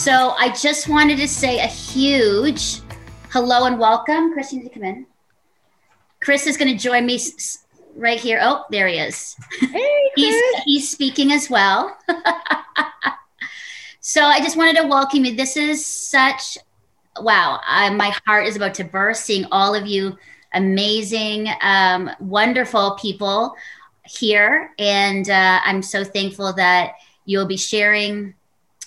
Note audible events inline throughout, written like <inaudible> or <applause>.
So I just wanted to say a huge hello and welcome. Chris, you need to come in. Chris is going to join me right here. Oh, there he is. Hey, <laughs> he's, he's speaking as well. <laughs> so I just wanted to welcome you. This is such, wow, I, my heart is about to burst seeing all of you amazing, um, wonderful people here. And uh, I'm so thankful that you'll be sharing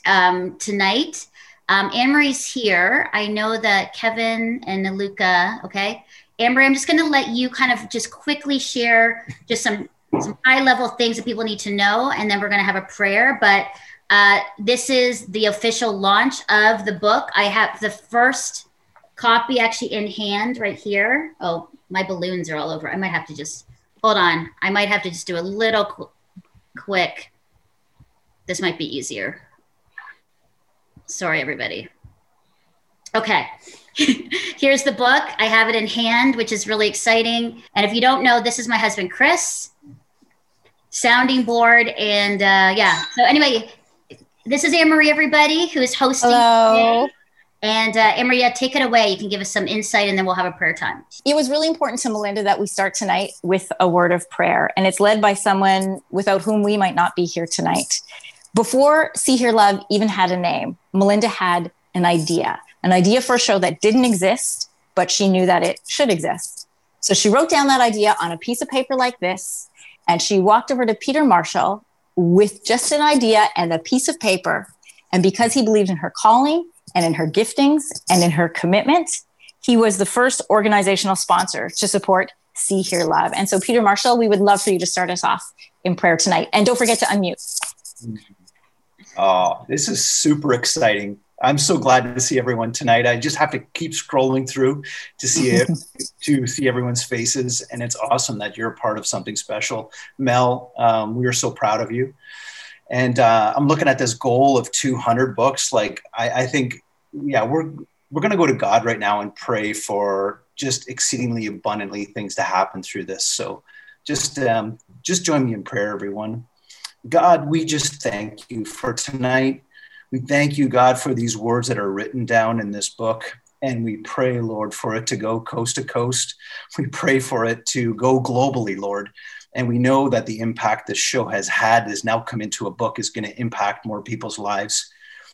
um, tonight. Um, Anne Marie's here. I know that Kevin and Luca, okay. Amber, I'm just going to let you kind of just quickly share just some, some high level things that people need to know, and then we're going to have a prayer. But uh, this is the official launch of the book. I have the first copy actually in hand right here. Oh, my balloons are all over. I might have to just hold on. I might have to just do a little qu- quick. This might be easier. Sorry, everybody. Okay. <laughs> Here's the book. I have it in hand, which is really exciting. And if you don't know, this is my husband, Chris, sounding board. And uh, yeah. So, anyway, this is Anne Marie, everybody, who is hosting. Hello. Today. And uh, Maria, take it away. You can give us some insight and then we'll have a prayer time. It was really important to Melinda that we start tonight with a word of prayer. And it's led by someone without whom we might not be here tonight. Before See Here Love even had a name, Melinda had an idea, an idea for a show that didn't exist, but she knew that it should exist. So she wrote down that idea on a piece of paper like this, and she walked over to Peter Marshall with just an idea and a piece of paper. And because he believed in her calling, and in her giftings and in her commitment. He was the first organizational sponsor to support See, Hear, Love. And so, Peter Marshall, we would love for you to start us off in prayer tonight. And don't forget to unmute. Mm-hmm. Oh, this is super exciting. I'm so glad to see everyone tonight. I just have to keep scrolling through to see it, <laughs> to see everyone's faces, and it's awesome that you're a part of something special. Mel, um, we are so proud of you and uh, I'm looking at this goal of 200 books. Like I, I think, yeah, we're we're going to go to God right now and pray for just exceedingly abundantly things to happen through this. So, just um, just join me in prayer, everyone. God, we just thank you for tonight. We thank you, God, for these words that are written down in this book. And we pray, Lord, for it to go coast to coast. We pray for it to go globally, Lord. And we know that the impact this show has had is now come into a book is going to impact more people's lives.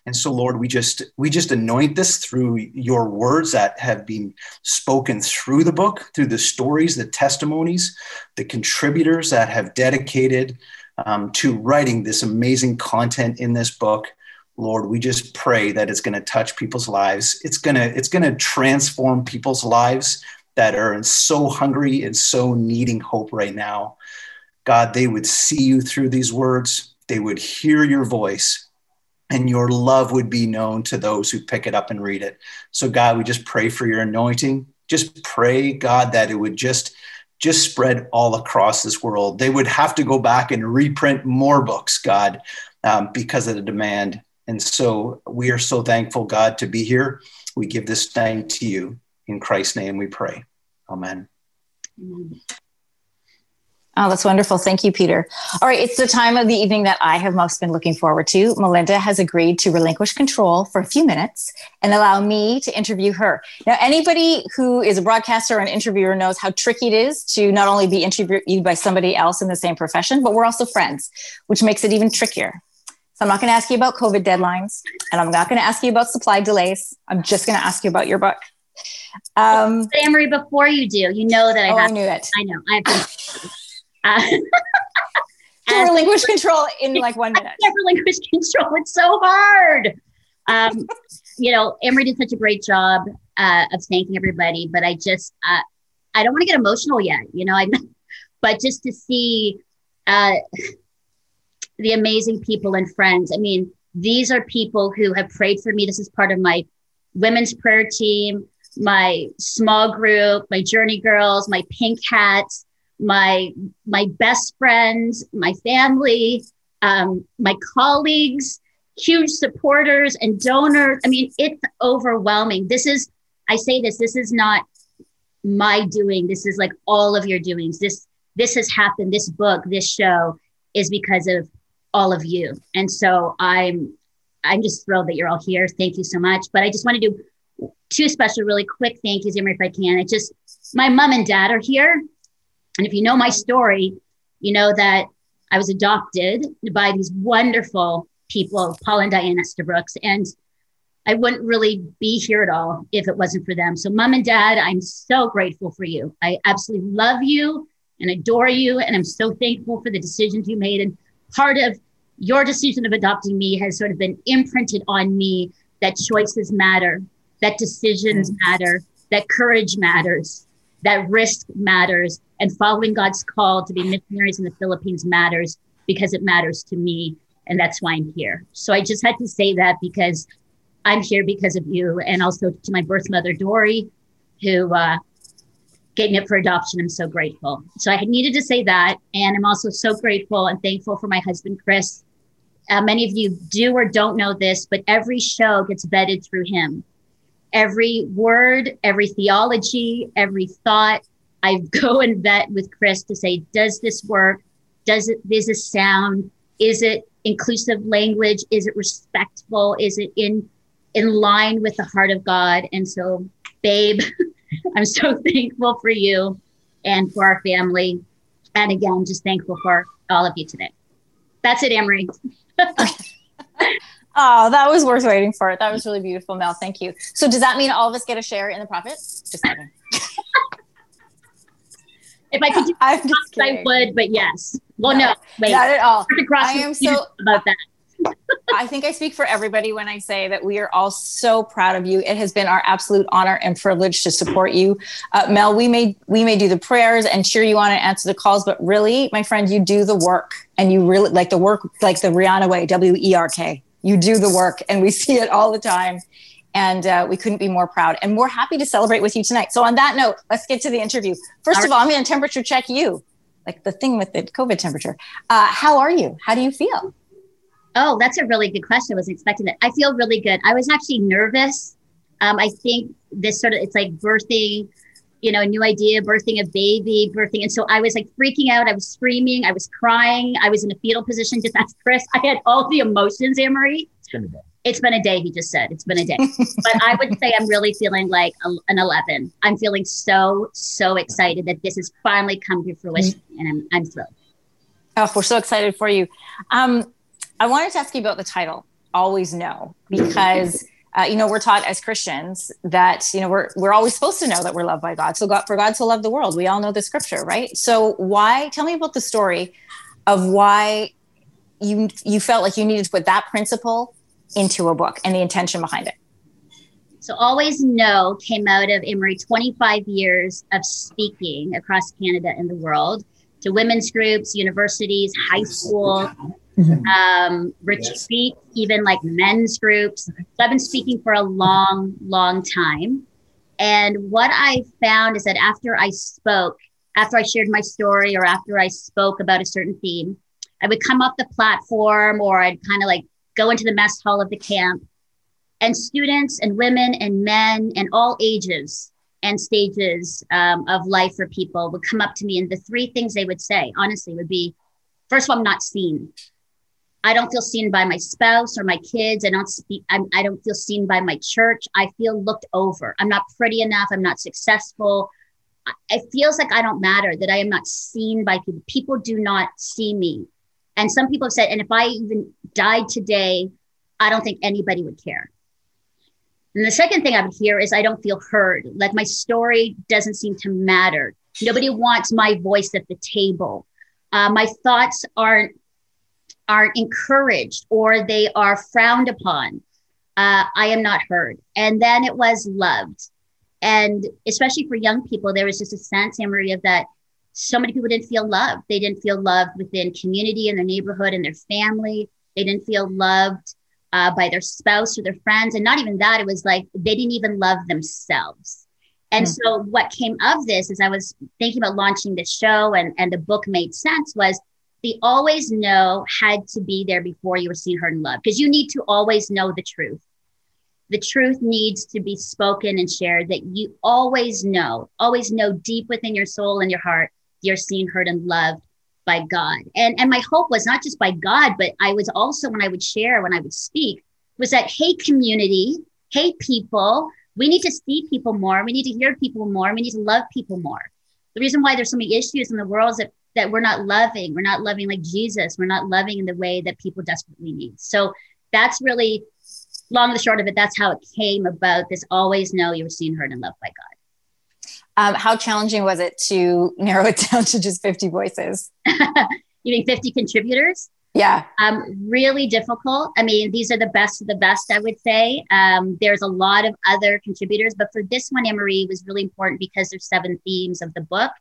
And so, Lord, we just we just anoint this through your words that have been spoken through the book, through the stories, the testimonies, the contributors that have dedicated um, to writing this amazing content in this book. Lord, we just pray that it's going to touch people's lives. It's going to it's going to transform people's lives that are so hungry and so needing hope right now. God, they would see you through these words, they would hear your voice, and your love would be known to those who pick it up and read it. So, God, we just pray for your anointing. Just pray, God, that it would just just spread all across this world. They would have to go back and reprint more books, God, um, because of the demand. And so we are so thankful, God, to be here. We give this time to you. In Christ's name we pray. Amen. Amen. Oh, that's wonderful. Thank you, Peter. All right, it's the time of the evening that I have most been looking forward to. Melinda has agreed to relinquish control for a few minutes and allow me to interview her. Now, anybody who is a broadcaster or an interviewer knows how tricky it is to not only be interviewed by somebody else in the same profession, but we're also friends, which makes it even trickier. So I'm not going to ask you about COVID deadlines, and I'm not going to ask you about supply delays. I'm just going to ask you about your book. Um, Amory, before you do, you know that I oh, have. I knew it. I know. I have. Uh, <laughs> to relinquish control in like one minute. I relinquish control. It's so hard. Um, <laughs> you know, Emery did such a great job uh, of thanking everybody, but I just, uh, I don't want to get emotional yet, you know, I'm, <laughs> but just to see uh, the amazing people and friends. I mean, these are people who have prayed for me. This is part of my women's prayer team, my small group, my journey girls, my pink hats, my my best friends, my family, um, my colleagues, huge supporters and donors. I mean, it's overwhelming. This is I say this. This is not my doing. This is like all of your doings. This this has happened. This book, this show, is because of all of you. And so I'm I'm just thrilled that you're all here. Thank you so much. But I just want to do two special, really quick thank yous, Emery, if I can. It just my mom and dad are here, and if you know my story, you know that I was adopted by these wonderful people, Paul and Diane Estabrooks, and I wouldn't really be here at all if it wasn't for them. So, mom and dad, I'm so grateful for you. I absolutely love you and adore you. And I'm so thankful for the decisions you made. And part of your decision of adopting me has sort of been imprinted on me that choices matter, that decisions matter, that courage matters, that risk matters, and following God's call to be missionaries in the Philippines matters because it matters to me. And that's why I'm here. So I just had to say that because I'm here because of you, and also to my birth mother, Dory, who uh, gave me up for adoption. I'm so grateful. So I needed to say that. And I'm also so grateful and thankful for my husband, Chris. Uh, many of you do or don't know this, but every show gets vetted through him. Every word, every theology, every thought, I go and vet with Chris to say, does this work? Does it, is this sound? Is it inclusive language? Is it respectful? Is it in in line with the heart of God. And so, babe, <laughs> I'm so <laughs> thankful for you and for our family. And again, just thankful for all of you today. That's it, Amory. <laughs> oh, that was worth waiting for. That was really beautiful, Mel. Thank you. So, does that mean all of us get a share in the profit? Just kidding. If I could do <laughs> I'm just I would, but yes. Well, no, no wait. Not at all. I am so about that. <laughs> I think I speak for everybody when I say that we are all so proud of you. It has been our absolute honor and privilege to support you, uh, Mel. We may we may do the prayers and cheer you on and answer the calls, but really, my friend, you do the work, and you really like the work, like the Rihanna way, W E R K. You do the work, and we <laughs> see it all the time. And uh, we couldn't be more proud. And we're happy to celebrate with you tonight. So, on that note, let's get to the interview. First of all, I'm going to temperature check you, like the thing with the COVID temperature. Uh, how are you? How do you feel? Oh, that's a really good question. I wasn't expecting that. I feel really good. I was actually nervous. Um, I think this sort of it's like birthing, you know, a new idea, birthing a baby, birthing, and so I was like freaking out. I was screaming. I was crying. I was in a fetal position. Just as Chris, I had all the emotions. Anne Marie. It's been a day. It's been a day. He just said it's been a day, <laughs> but I would say I'm really feeling like a, an 11. I'm feeling so so excited that this has finally come to fruition, and I'm I'm thrilled. Oh, we're so excited for you. Um, I wanted to ask you about the title, Always Know, because uh, you know we're taught as Christians that you know we're we're always supposed to know that we're loved by God. So God for God so loved the world. We all know the scripture, right? So why? Tell me about the story of why you you felt like you needed to put that principle into a book and the intention behind it. So always know came out of Emory 25 years of speaking across Canada and the world to women's groups, universities, high school, mm-hmm. um, retreats, yes. even like men's groups. So I've been speaking for a long, long time. And what I found is that after I spoke, after I shared my story or after I spoke about a certain theme, I would come off the platform or I'd kind of like go into the mess hall of the camp. And students and women and men and all ages and stages um, of life for people would come up to me. And the three things they would say, honestly, would be first of all, I'm not seen. I don't feel seen by my spouse or my kids. I don't speak. I'm, I do not feel seen by my church. I feel looked over. I'm not pretty enough. I'm not successful. It feels like I don't matter. That I am not seen by people. People do not see me. And some people have said, and if I even died today, I don't think anybody would care. And the second thing I would hear is I don't feel heard. Like my story doesn't seem to matter. Nobody wants my voice at the table. Uh, my thoughts aren't aren't encouraged or they are frowned upon. Uh, I am not heard. And then it was loved. And especially for young people, there was just a sense, Anne Marie, of that so many people didn't feel loved. They didn't feel loved within community and their neighborhood and their family. They didn't feel loved uh, by their spouse or their friends. And not even that, it was like they didn't even love themselves. And mm. so what came of this as I was thinking about launching this show and, and the book made sense was the always know had to be there before you were seen, heard, and loved because you need to always know the truth. The truth needs to be spoken and shared that you always know, always know deep within your soul and your heart, you're seen, heard, and loved by God. And, and my hope was not just by God, but I was also, when I would share, when I would speak, was that, hey, community, hey, people, we need to see people more. We need to hear people more. We need to love people more. The reason why there's so many issues in the world is that, that we're not loving. We're not loving like Jesus. We're not loving in the way that people desperately need. So that's really long and short of it. That's how it came about. This always know you were seen, heard, and loved by God. Um, how challenging was it to <laughs> narrow it down to just 50 voices? <laughs> you mean 50 contributors? Yeah. Um, really difficult. I mean, these are the best of the best, I would say. Um, there's a lot of other contributors, but for this one, Emery was really important because there's seven themes of the book.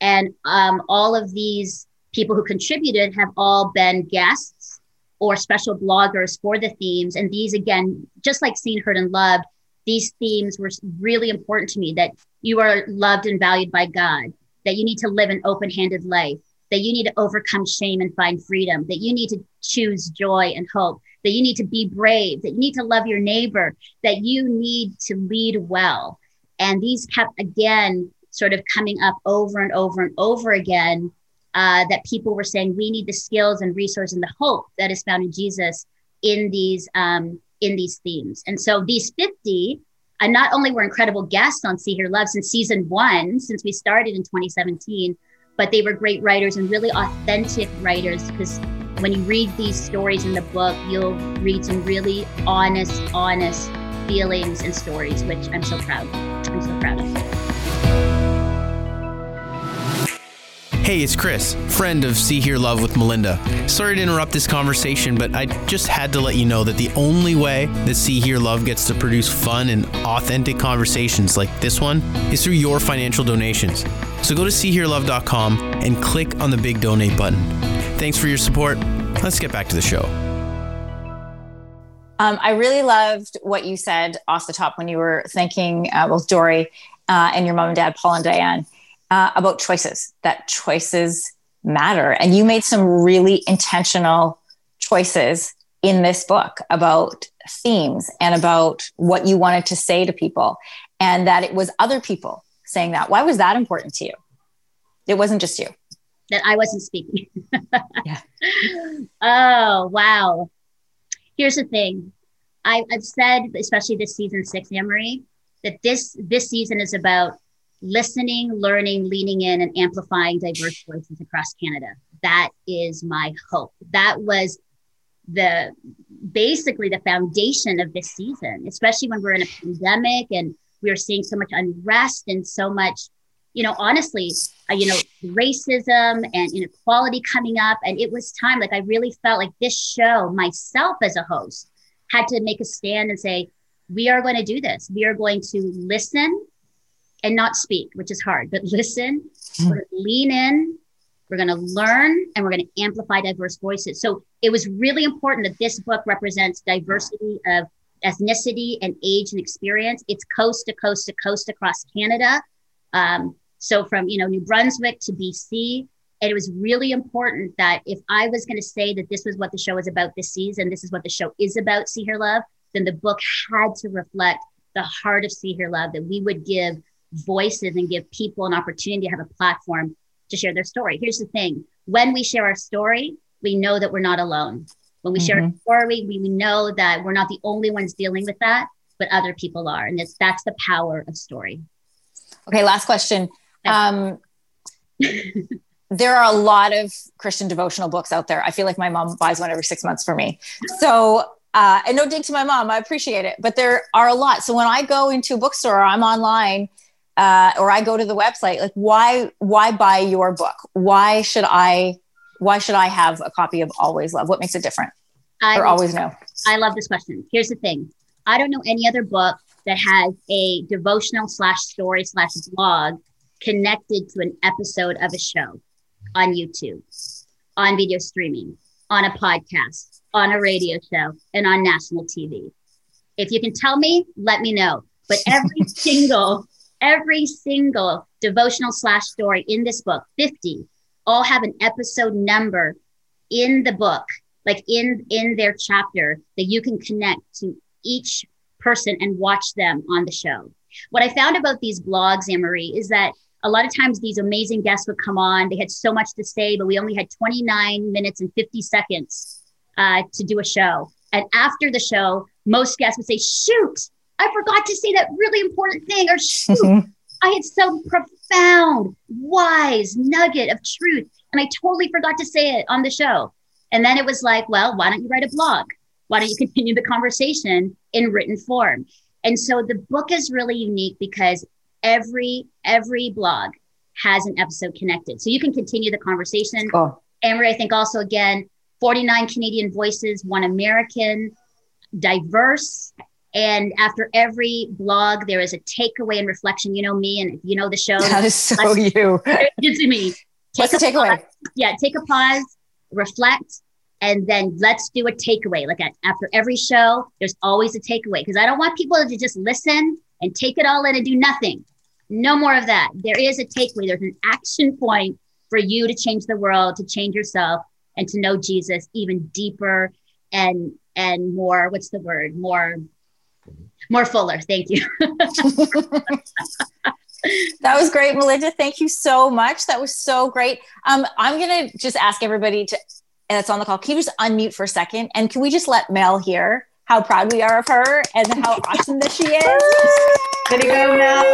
And um, all of these people who contributed have all been guests or special bloggers for the themes. And these, again, just like Seen, Heard, and Loved, these themes were really important to me that you are loved and valued by God, that you need to live an open handed life, that you need to overcome shame and find freedom, that you need to choose joy and hope, that you need to be brave, that you need to love your neighbor, that you need to lead well. And these kept again sort of coming up over and over and over again. Uh, that people were saying we need the skills and resources and the hope that is found in Jesus in these um, in these themes. And so these 50 and not only were incredible guests on See Here Love since season one, since we started in 2017, but they were great writers and really authentic writers because when you read these stories in the book, you'll read some really honest, honest feelings and stories, which I'm so proud. I'm so proud of. Hey, it's Chris, friend of See Here Love with Melinda. Sorry to interrupt this conversation, but I just had to let you know that the only way that See Here Love gets to produce fun and authentic conversations like this one is through your financial donations. So go to seehearlove.com and click on the big donate button. Thanks for your support. Let's get back to the show. Um, I really loved what you said off the top when you were thanking uh, both Dory uh, and your mom and dad, Paul and Diane uh, about choices, that choices matter. And you made some really intentional choices in this book about themes and about what you wanted to say to people, and that it was other people saying that. Why was that important to you? It wasn't just you. That I wasn't speaking. <laughs> yeah. Oh, wow. Here's the thing I, I've said, especially this season six, Anne Marie, that this this season is about listening, learning, leaning in, and amplifying diverse voices across Canada. That is my hope. That was the basically the foundation of this season, especially when we're in a pandemic and we are seeing so much unrest and so much, you know, honestly, uh, you know, racism and inequality coming up. And it was time, like, I really felt like this show, myself as a host, had to make a stand and say, we are going to do this. We are going to listen and not speak, which is hard, but listen, mm. we're lean in, we're going to learn, and we're going to amplify diverse voices. So it was really important that this book represents diversity of ethnicity and age and experience. It's coast to coast to coast across Canada. Um, so from you know New Brunswick to BC, and it was really important that if I was going to say that this was what the show is about this season, this is what the show is about, See Hear Love, then the book had to reflect the heart of See Hear Love that we would give voices and give people an opportunity to have a platform to share their story. Here's the thing when we share our story, we know that we're not alone. When we mm-hmm. share our story, we, we know that we're not the only ones dealing with that, but other people are. And that's, that's the power of story. Okay, last question. Um, there are a lot of Christian devotional books out there. I feel like my mom buys one every six months for me. So, uh, and no dig to my mom, I appreciate it, but there are a lot. So when I go into a bookstore, or I'm online uh, or I go to the website, like why why buy your book? Why should I why should I have a copy of Always Love? What makes it different? I or always know? I love this question. Here's the thing. I don't know any other book that has a devotional slash story slash blog connected to an episode of a show on YouTube, on video streaming, on a podcast, on a radio show, and on national TV. If you can tell me, let me know. But every <laughs> single every single devotional slash story in this book, 50, all have an episode number in the book, like in in their chapter that you can connect to each person and watch them on the show. What I found about these blogs, Anne Marie, is that a lot of times these amazing guests would come on. They had so much to say, but we only had 29 minutes and 50 seconds uh, to do a show. And after the show, most guests would say, Shoot, I forgot to say that really important thing, or shoot, mm-hmm. I had some profound, wise nugget of truth, and I totally forgot to say it on the show. And then it was like, Well, why don't you write a blog? Why don't you continue the conversation in written form? And so the book is really unique because every every blog has an episode connected. So you can continue the conversation. Cool. And I think also again, 49 Canadian voices, one American, diverse. And after every blog, there is a takeaway and reflection. You know me, and you know the show. That is so you. <laughs> It's me. Take What's the takeaway? Pause, yeah, take a pause, reflect, and then let's do a takeaway. Like after every show, there's always a takeaway because I don't want people to just listen and take it all in and do nothing. No more of that. There is a takeaway. There's an action point for you to change the world, to change yourself, and to know Jesus even deeper and and more. What's the word? More, more fuller. Thank you. <laughs> that was great, Melinda. Thank you so much. That was so great. Um, I'm gonna just ask everybody to that's on the call. Can you just unmute for a second? And can we just let Mel hear how proud we are of her and how <laughs> awesome that she is? There you go, Mel.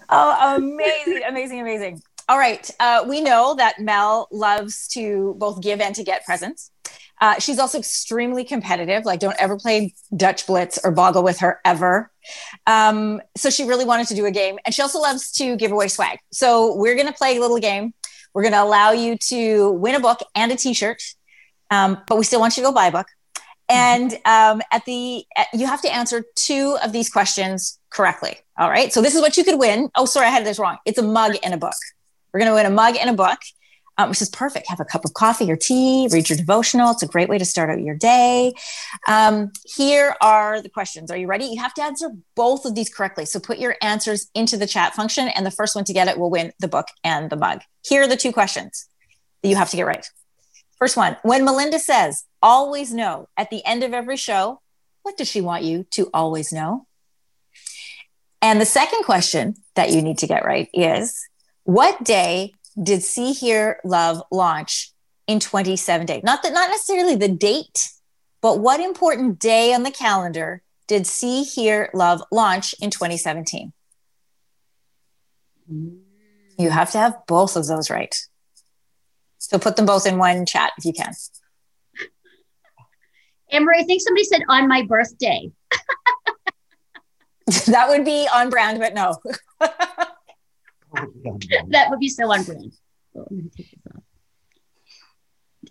<laughs> oh, amazing, amazing, amazing. All right. Uh, we know that Mel loves to both give and to get presents. Uh, she's also extremely competitive. Like, don't ever play Dutch Blitz or Boggle with her ever. Um, so she really wanted to do a game, and she also loves to give away swag. So we're going to play a little game. We're going to allow you to win a book and a T-shirt, um, but we still want you to go buy a book. And um, at the at, you have to answer two of these questions correctly. All right. So this is what you could win. Oh, sorry, I had this wrong. It's a mug and a book. We're going to win a mug and a book um, which is perfect. Have a cup of coffee or tea, read your devotional. It's a great way to start out your day. Um, here are the questions. Are you ready? You have to answer both of these correctly. So put your answers into the chat function, and the first one to get it will win the book and the mug. Here are the two questions that you have to get right. First one When Melinda says, always know at the end of every show, what does she want you to always know? And the second question that you need to get right is, what day did See Here Love launch in 2017? Not that not necessarily the date, but what important day on the calendar did See Here Love launch in 2017? You have to have both of those right. So put them both in one chat if you can. Amber, I think somebody said on my birthday. <laughs> that would be on brand, but no. <laughs> <laughs> that would be so on brand.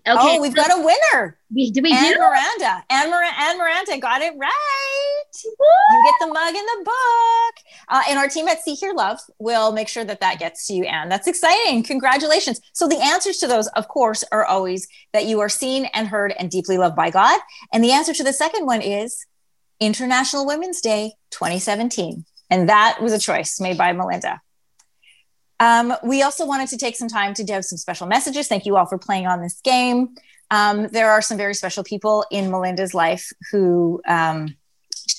Oh, okay. Oh, we've got a winner. We, do we Anne do? Miranda. Anne, Mir- Anne Miranda got it right. Woo! You get the mug in the book. Uh, and our team at See Hear Love will make sure that that gets to you, Anne. That's exciting. Congratulations. So the answers to those, of course, are always that you are seen and heard and deeply loved by God. And the answer to the second one is International Women's Day 2017. And that was a choice made by Melinda. Um, we also wanted to take some time to have some special messages. Thank you all for playing on this game. Um, there are some very special people in Melinda's life who um,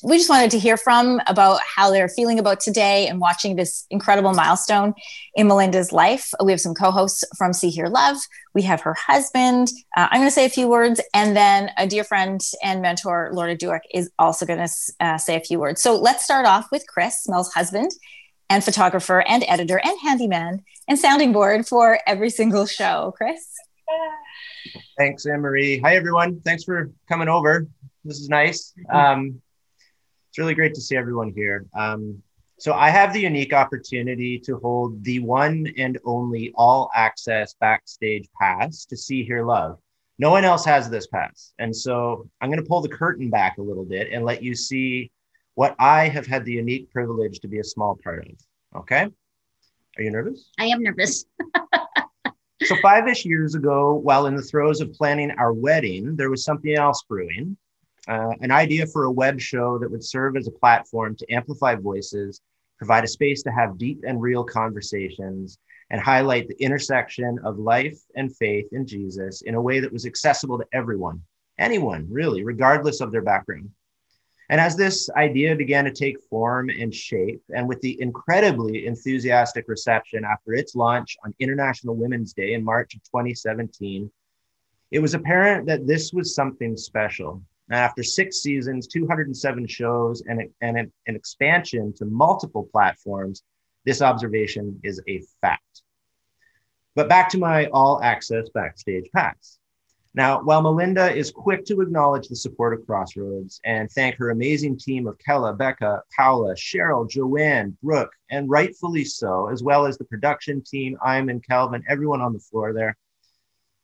we just wanted to hear from about how they're feeling about today and watching this incredible milestone in Melinda's life. We have some co hosts from See Here Love. We have her husband. Uh, I'm going to say a few words, and then a dear friend and mentor, Lorna Dueck, is also going to uh, say a few words. So let's start off with Chris, Mel's husband and photographer and editor and handyman and sounding board for every single show. Chris? Thanks, Anne Marie. Hi, everyone. Thanks for coming over. This is nice. Um, it's really great to see everyone here. Um, so, I have the unique opportunity to hold the one and only all access backstage pass to see, hear, love. No one else has this pass. And so, I'm going to pull the curtain back a little bit and let you see what I have had the unique privilege to be a small part of. Okay. Are you nervous? I am nervous. <laughs> so, five ish years ago, while in the throes of planning our wedding, there was something else brewing uh, an idea for a web show that would serve as a platform to amplify voices, provide a space to have deep and real conversations, and highlight the intersection of life and faith in Jesus in a way that was accessible to everyone, anyone really, regardless of their background. And as this idea began to take form and shape, and with the incredibly enthusiastic reception after its launch on International Women's Day in March of 2017, it was apparent that this was something special. And After six seasons, 207 shows, and, and an, an expansion to multiple platforms, this observation is a fact. But back to my all access backstage pass. Now, while Melinda is quick to acknowledge the support of Crossroads and thank her amazing team of Kella, Becca, Paula, Cheryl, Joanne, Brooke, and rightfully so, as well as the production team, I'm Iman, Calvin, everyone on the floor there,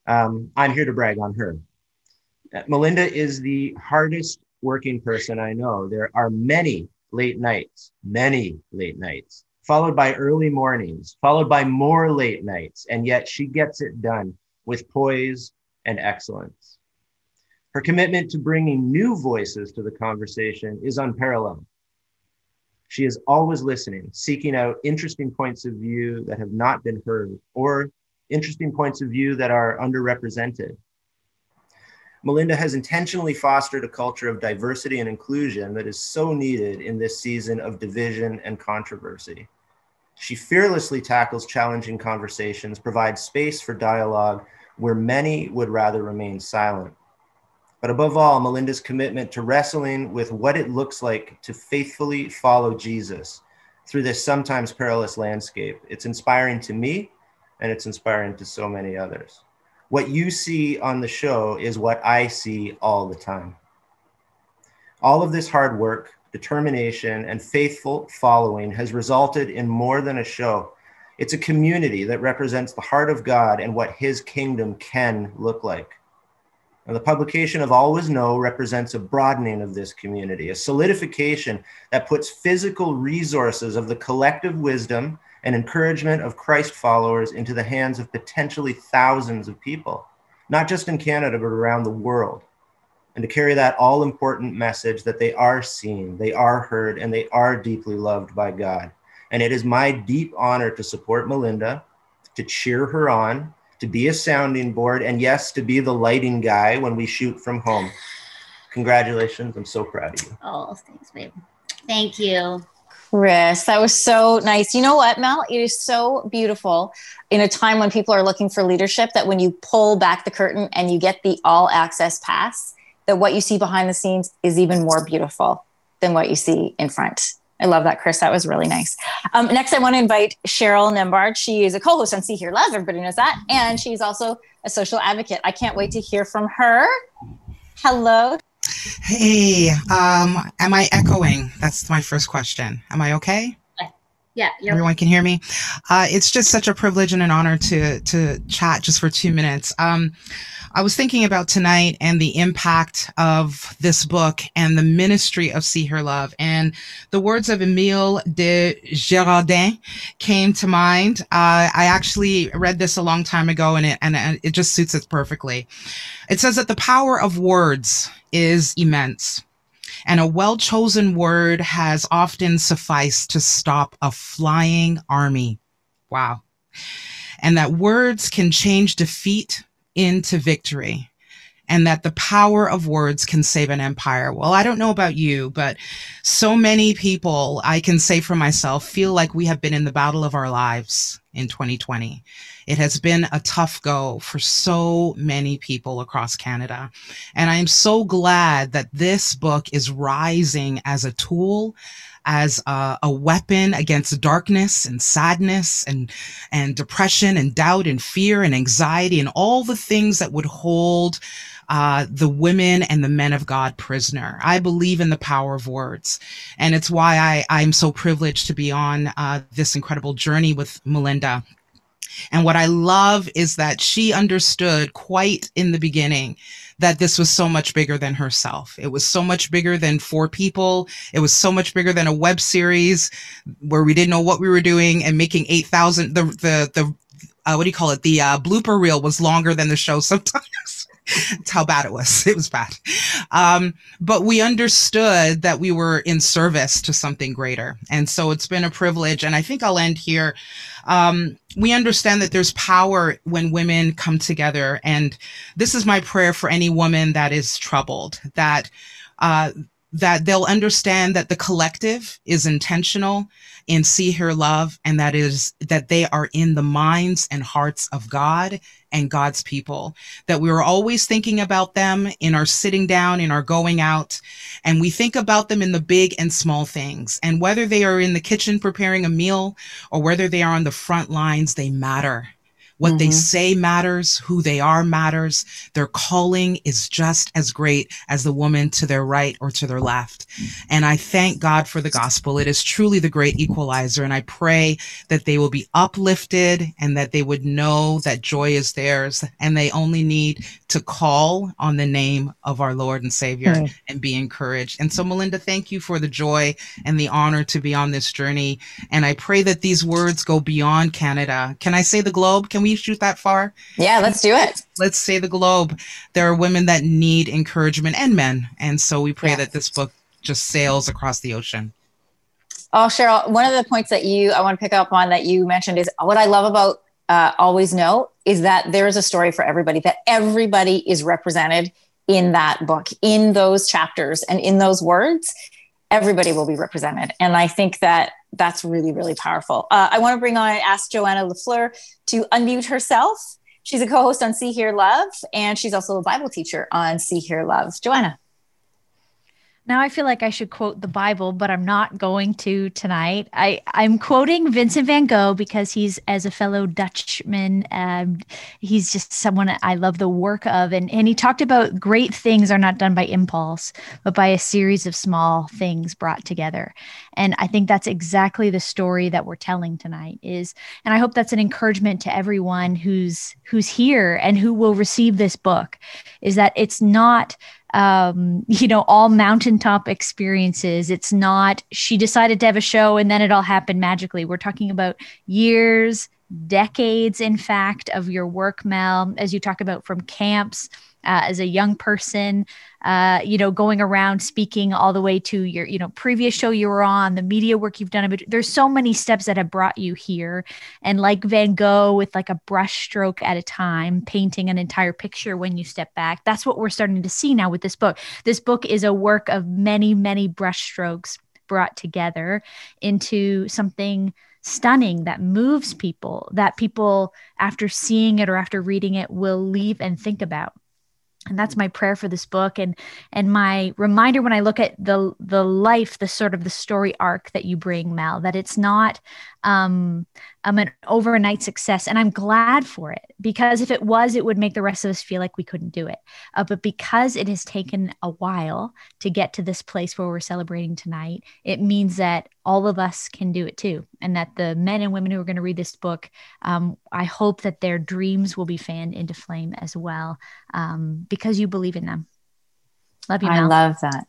um, I'm here to brag on her. Uh, Melinda is the hardest working person I know. There are many late nights, many late nights, followed by early mornings, followed by more late nights, and yet she gets it done with poise and excellence. Her commitment to bringing new voices to the conversation is unparalleled. She is always listening, seeking out interesting points of view that have not been heard or interesting points of view that are underrepresented. Melinda has intentionally fostered a culture of diversity and inclusion that is so needed in this season of division and controversy. She fearlessly tackles challenging conversations, provides space for dialogue, where many would rather remain silent. But above all, Melinda's commitment to wrestling with what it looks like to faithfully follow Jesus through this sometimes perilous landscape. It's inspiring to me and it's inspiring to so many others. What you see on the show is what I see all the time. All of this hard work, determination, and faithful following has resulted in more than a show. It's a community that represents the heart of God and what his kingdom can look like. And the publication of Always Know represents a broadening of this community, a solidification that puts physical resources of the collective wisdom and encouragement of Christ followers into the hands of potentially thousands of people, not just in Canada, but around the world. And to carry that all important message that they are seen, they are heard, and they are deeply loved by God. And it is my deep honor to support Melinda, to cheer her on, to be a sounding board, and yes, to be the lighting guy when we shoot from home. Congratulations. I'm so proud of you. Oh, thanks, babe. Thank you. Chris, that was so nice. You know what, Mel? It is so beautiful in a time when people are looking for leadership that when you pull back the curtain and you get the all access pass, that what you see behind the scenes is even more beautiful than what you see in front. I love that, Chris. That was really nice. Um, next, I want to invite Cheryl Nembhard. She is a co host on See Here Love. Everybody knows that. And she's also a social advocate. I can't wait to hear from her. Hello. Hey, um, am I echoing? That's my first question. Am I okay? Yeah, everyone can hear me. Uh, it's just such a privilege and an honor to to chat just for two minutes. Um, I was thinking about tonight and the impact of this book and the ministry of See Her Love. And the words of Emile de Girardin came to mind. Uh, I actually read this a long time ago and it, and it just suits it perfectly. It says that the power of words is immense. And a well chosen word has often sufficed to stop a flying army. Wow. And that words can change defeat into victory and that the power of words can save an empire. Well, I don't know about you, but so many people, I can say for myself, feel like we have been in the battle of our lives in 2020. It has been a tough go for so many people across Canada. And I am so glad that this book is rising as a tool as a, a, weapon against darkness and sadness and and depression and doubt and fear and anxiety and all the things that would hold uh, the women and the men of God prisoner. I believe in the power of words, and it's why I I'm so privileged to be on uh, this incredible journey with Melinda. And what I love is that she understood quite in the beginning that this was so much bigger than herself. It was so much bigger than four people. It was so much bigger than a web series where we didn't know what we were doing and making 8,000, the, the, the, uh, what do you call it? The uh, blooper reel was longer than the show sometimes. <laughs> That's how bad it was. <laughs> It was bad. Um, but we understood that we were in service to something greater. And so it's been a privilege. And I think I'll end here. Um, we understand that there's power when women come together. And this is my prayer for any woman that is troubled, that, uh, that they'll understand that the collective is intentional in see her love and that is that they are in the minds and hearts of god and god's people that we are always thinking about them in our sitting down in our going out and we think about them in the big and small things. And whether they are in the kitchen preparing a meal or whether they are on the front lines they matter what mm-hmm. they say matters, who they are matters. Their calling is just as great as the woman to their right or to their left. And I thank God for the gospel. It is truly the great equalizer. And I pray that they will be uplifted and that they would know that joy is theirs and they only need to call on the name of our Lord and Savior mm. and be encouraged. And so, Melinda, thank you for the joy and the honor to be on this journey. And I pray that these words go beyond Canada. Can I say the globe? Can we shoot that far? Yeah, let's do it. Let's say the globe. There are women that need encouragement and men. And so we pray that this book just sails across the ocean. Oh, Cheryl, one of the points that you I want to pick up on that you mentioned is what I love about uh, Always Know is that there is a story for everybody, that everybody is represented in that book, in those chapters, and in those words. Everybody will be represented. And I think that that's really, really powerful. Uh, I want to bring on, and ask Joanna LaFleur to unmute herself. She's a co host on See Here Love, and she's also a Bible teacher on See Here Love. Joanna. Now I feel like I should quote the Bible, but I'm not going to tonight. I, I'm quoting Vincent van Gogh because he's, as a fellow Dutchman, um, he's just someone I love the work of. And, and he talked about great things are not done by impulse, but by a series of small things brought together. And I think that's exactly the story that we're telling tonight is, and I hope that's an encouragement to everyone who's, who's here and who will receive this book is that it's not um, <laughs> you know, all mountaintop experiences. It's not she decided to have a show and then it all happened magically. We're talking about years, decades, in fact, of your work, Mel, as you talk about from camps uh, as a young person, uh, you know, going around speaking all the way to your, you know, previous show you were on, the media work you've done. There's so many steps that have brought you here. And like Van Gogh, with like a brushstroke at a time, painting an entire picture when you step back. That's what we're starting to see now with this book. This book is a work of many, many brushstrokes brought together into something stunning that moves people that people after seeing it or after reading it will leave and think about and that's my prayer for this book and and my reminder when i look at the the life the sort of the story arc that you bring mel that it's not um, um, an overnight success. And I'm glad for it because if it was, it would make the rest of us feel like we couldn't do it. Uh, but because it has taken a while to get to this place where we're celebrating tonight, it means that all of us can do it too. And that the men and women who are going to read this book, um, I hope that their dreams will be fanned into flame as well um, because you believe in them. Love you. Mel. I love that.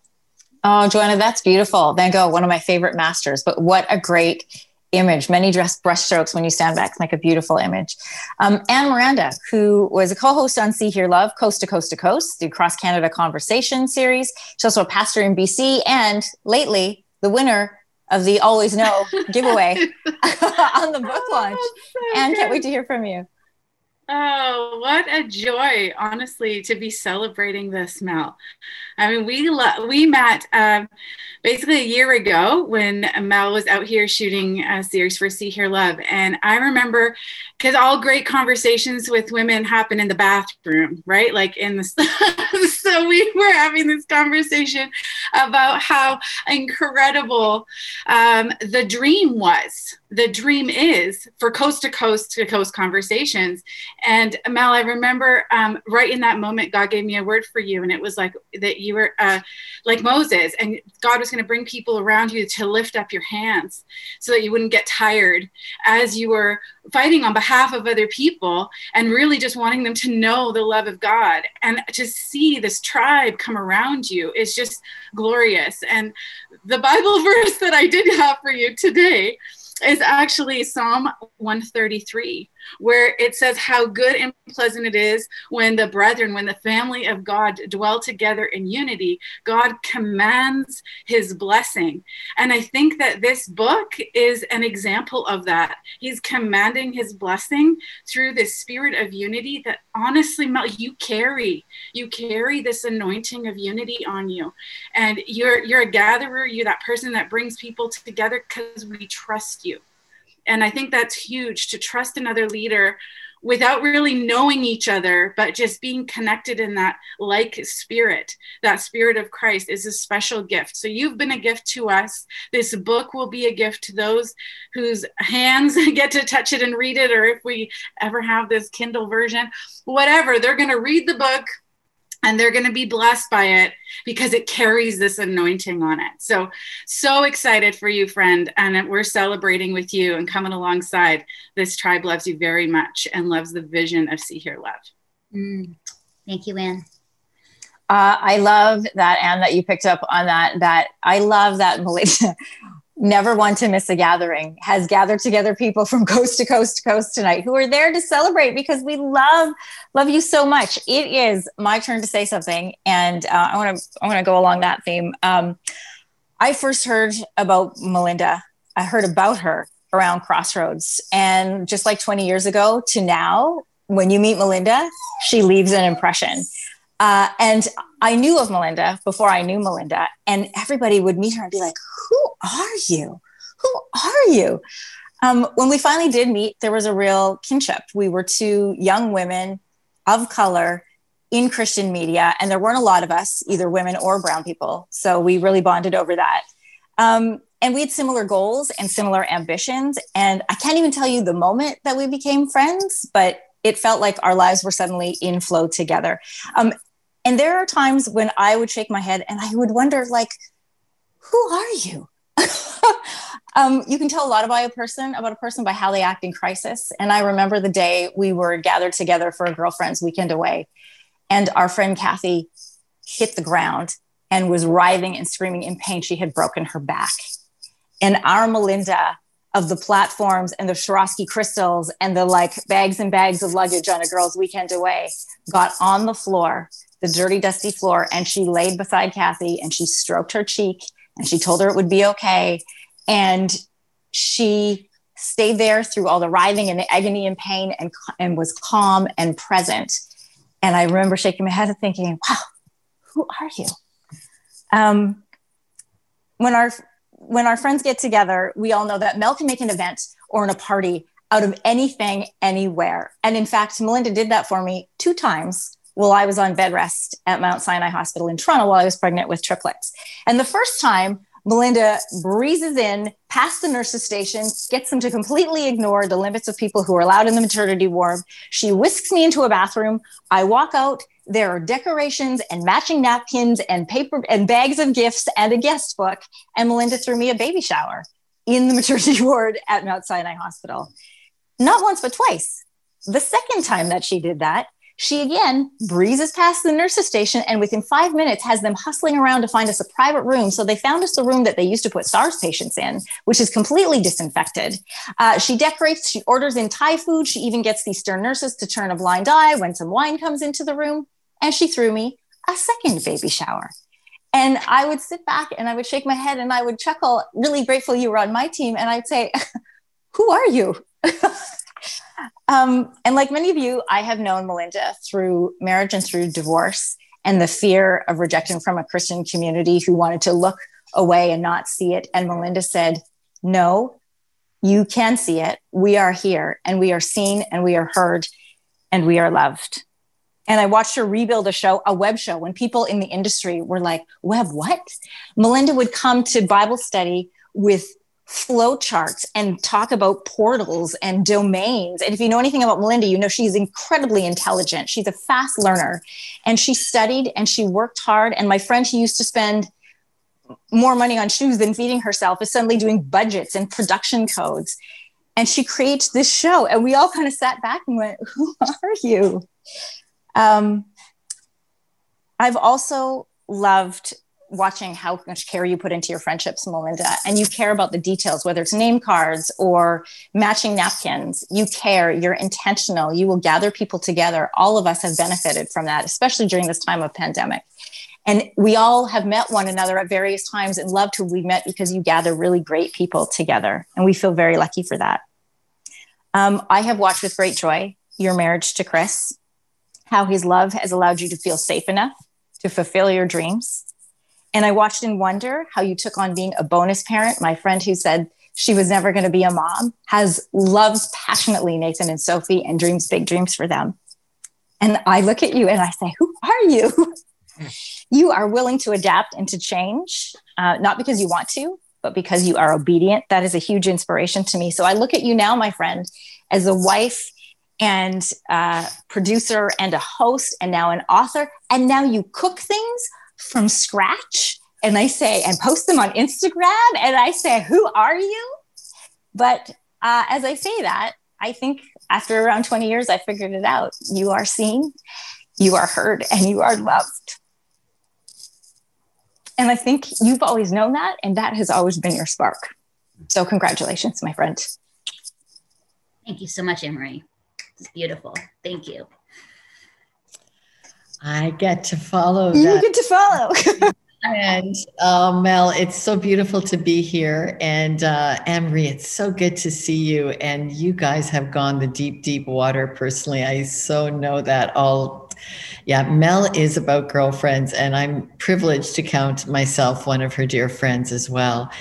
Oh, Joanna, that's beautiful. Van Gogh, one of my favorite masters. But what a great image. Many dress brushstrokes when you stand back make a beautiful image. Um, Anne Miranda, who was a co-host on See Here Love, Coast to Coast to Coast, the Cross Canada Conversation series. She's also a pastor in BC, and lately the winner of the Always Know <laughs> giveaway <laughs> on the book launch. So and can't wait to hear from you. Oh, what a joy, honestly, to be celebrating this, Mel. I mean, we lo- we met um, basically a year ago when Mel was out here shooting a series for See Here Love. And I remember because all great conversations with women happen in the bathroom, right? Like in the, <laughs> so we <laughs> were having this conversation about how incredible um, the dream was the dream is for coast to coast to coast conversations. And Mel, I remember um, right in that moment, God gave me a word for you, and it was like that you were uh, like Moses, and God was going to bring people around you to lift up your hands so that you wouldn't get tired as you were fighting on behalf of other people and really just wanting them to know the love of God and to see this tribe come around you is just glorious. And the Bible <laughs> verse that I did have for you today is actually Psalm 133, where it says how good and pleasant it is when the brethren, when the family of God dwell together in unity. God commands his blessing. And I think that this book is an example of that. He's commanding his blessing through this spirit of unity that honestly, you carry. You carry this anointing of unity on you. And you're you're a gatherer, you're that person that brings people together because we trust you. And I think that's huge to trust another leader without really knowing each other, but just being connected in that like spirit, that spirit of Christ is a special gift. So you've been a gift to us. This book will be a gift to those whose hands <laughs> get to touch it and read it, or if we ever have this Kindle version, whatever, they're going to read the book and they're going to be blessed by it because it carries this anointing on it. So, so excited for you, friend. And we're celebrating with you and coming alongside. This tribe loves you very much and loves the vision of See Hear Love. Mm. Thank you, Anne. Uh, I love that, Anne, that you picked up on that. That I love that Melinda never want to miss a gathering has gathered together people from <laughs> coast to coast to coast tonight who are there to celebrate because we love love you so much. It is my turn to say something and uh, i want to i want to go along that theme. Um, i first heard about melinda. I heard about her around crossroads and just like 20 years ago to now when you meet melinda she leaves an impression uh, and I knew of Melinda before I knew Melinda, and everybody would meet her and be like, Who are you? Who are you? Um, when we finally did meet, there was a real kinship. We were two young women of color in Christian media, and there weren't a lot of us, either women or brown people. So we really bonded over that. Um, and we had similar goals and similar ambitions. And I can't even tell you the moment that we became friends, but it felt like our lives were suddenly in flow together. Um, and there are times when I would shake my head and I would wonder, like, who are you? <laughs> um, you can tell a lot about a person about a person by how they act in crisis. And I remember the day we were gathered together for a girlfriend's weekend away, and our friend Kathy hit the ground and was writhing and screaming in pain. She had broken her back. And our Melinda of the platforms and the Swarovski crystals and the like bags and bags of luggage on a girl's weekend away got on the floor the dirty, dusty floor. And she laid beside Kathy and she stroked her cheek and she told her it would be okay. And she stayed there through all the writhing and the agony and pain and, and was calm and present. And I remember shaking my head and thinking, wow, who are you? Um, when our when our friends get together, we all know that Mel can make an event or in a party out of anything, anywhere. And in fact, Melinda did that for me two times well, I was on bed rest at Mount Sinai Hospital in Toronto while I was pregnant with triplets. And the first time, Melinda breezes in past the nurse's station, gets them to completely ignore the limits of people who are allowed in the maternity ward. She whisks me into a bathroom. I walk out. There are decorations and matching napkins and paper and bags of gifts and a guest book. And Melinda threw me a baby shower in the maternity <laughs> ward at Mount Sinai Hospital. Not once, but twice. The second time that she did that, she again breezes past the nurse's station and within five minutes has them hustling around to find us a private room. So they found us the room that they used to put SARS patients in, which is completely disinfected. Uh, she decorates, she orders in Thai food. She even gets these stern nurses to turn a blind eye when some wine comes into the room. And she threw me a second baby shower. And I would sit back and I would shake my head and I would chuckle, really grateful you were on my team. And I'd say, <laughs> Who are you? <laughs> Um, and like many of you, I have known Melinda through marriage and through divorce and the fear of rejection from a Christian community who wanted to look away and not see it. And Melinda said, No, you can see it. We are here and we are seen and we are heard and we are loved. And I watched her rebuild a show, a web show, when people in the industry were like, Web, what? Melinda would come to Bible study with flow charts and talk about portals and domains. And if you know anything about Melinda, you know she's incredibly intelligent. She's a fast learner and she studied and she worked hard. And my friend who used to spend more money on shoes than feeding herself is suddenly doing budgets and production codes. And she creates this show. And we all kind of sat back and went, Who are you? Um, I've also loved watching how much care you put into your friendships, Melinda, and you care about the details, whether it's name cards or matching napkins. You care, you're intentional, you will gather people together. All of us have benefited from that, especially during this time of pandemic. And we all have met one another at various times and loved who we met because you gather really great people together. And we feel very lucky for that. Um, I have watched with great joy your marriage to Chris, how his love has allowed you to feel safe enough to fulfill your dreams and I watched in wonder how you took on being a bonus parent. My friend who said she was never going to be a mom has loves passionately Nathan and Sophie and dreams big dreams for them. And I look at you and I say, Who are you? <laughs> you are willing to adapt and to change, uh, not because you want to, but because you are obedient. That is a huge inspiration to me. So I look at you now, my friend, as a wife and uh, producer and a host and now an author. And now you cook things from scratch and I say, and post them on Instagram. And I say, who are you? But uh, as I say that, I think after around 20 years, I figured it out. You are seen, you are heard, and you are loved. And I think you've always known that, and that has always been your spark. So, congratulations, my friend. Thank you so much, Emery. It's beautiful. Thank you. I get to follow. You that. get to follow. <laughs> and uh, Mel, it's so beautiful to be here. And uh, Emery, it's so good to see you. And you guys have gone the deep, deep water. Personally, I so know that all. Yeah, Mel is about girlfriends, and I'm privileged to count myself one of her dear friends as well.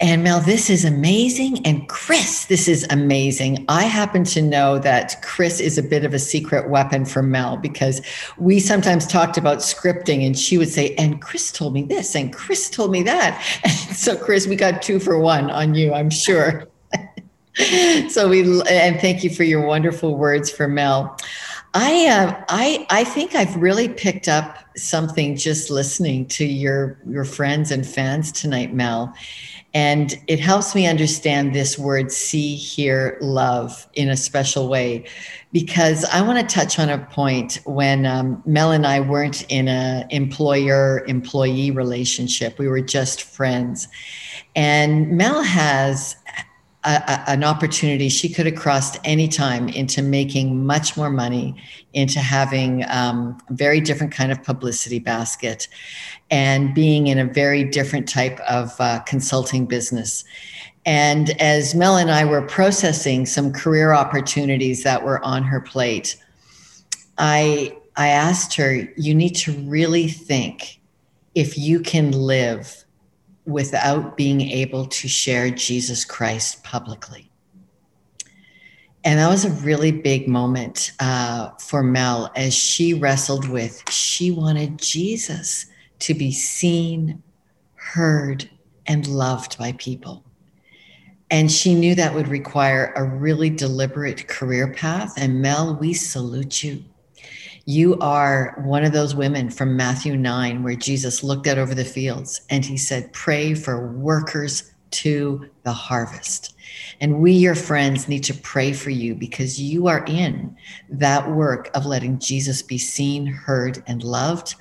And Mel, this is amazing. And Chris, this is amazing. I happen to know that Chris is a bit of a secret weapon for Mel because we sometimes talked about scripting and she would say, and Chris told me this, and Chris told me that. <laughs> And so, Chris, we got two for one on you, I'm sure. <laughs> so we and thank you for your wonderful words for Mel. I uh, I I think I've really picked up something just listening to your your friends and fans tonight, Mel. And it helps me understand this word see, hear, love in a special way because I want to touch on a point when um, Mel and I weren't in a employer employee relationship. We were just friends. And Mel has a, an opportunity she could have crossed any time into making much more money into having um, a very different kind of publicity basket and being in a very different type of uh, consulting business. And as mel and i were processing some career opportunities that were on her plate i i asked her you need to really think if you can live without being able to share Jesus Christ publicly. And that was a really big moment uh, for Mel as she wrestled with, she wanted Jesus to be seen, heard, and loved by people. And she knew that would require a really deliberate career path. And Mel, we salute you you are one of those women from Matthew 9 where Jesus looked out over the fields and he said, Pray for workers to the harvest. And we, your friends, need to pray for you because you are in that work of letting Jesus be seen, heard, and loved.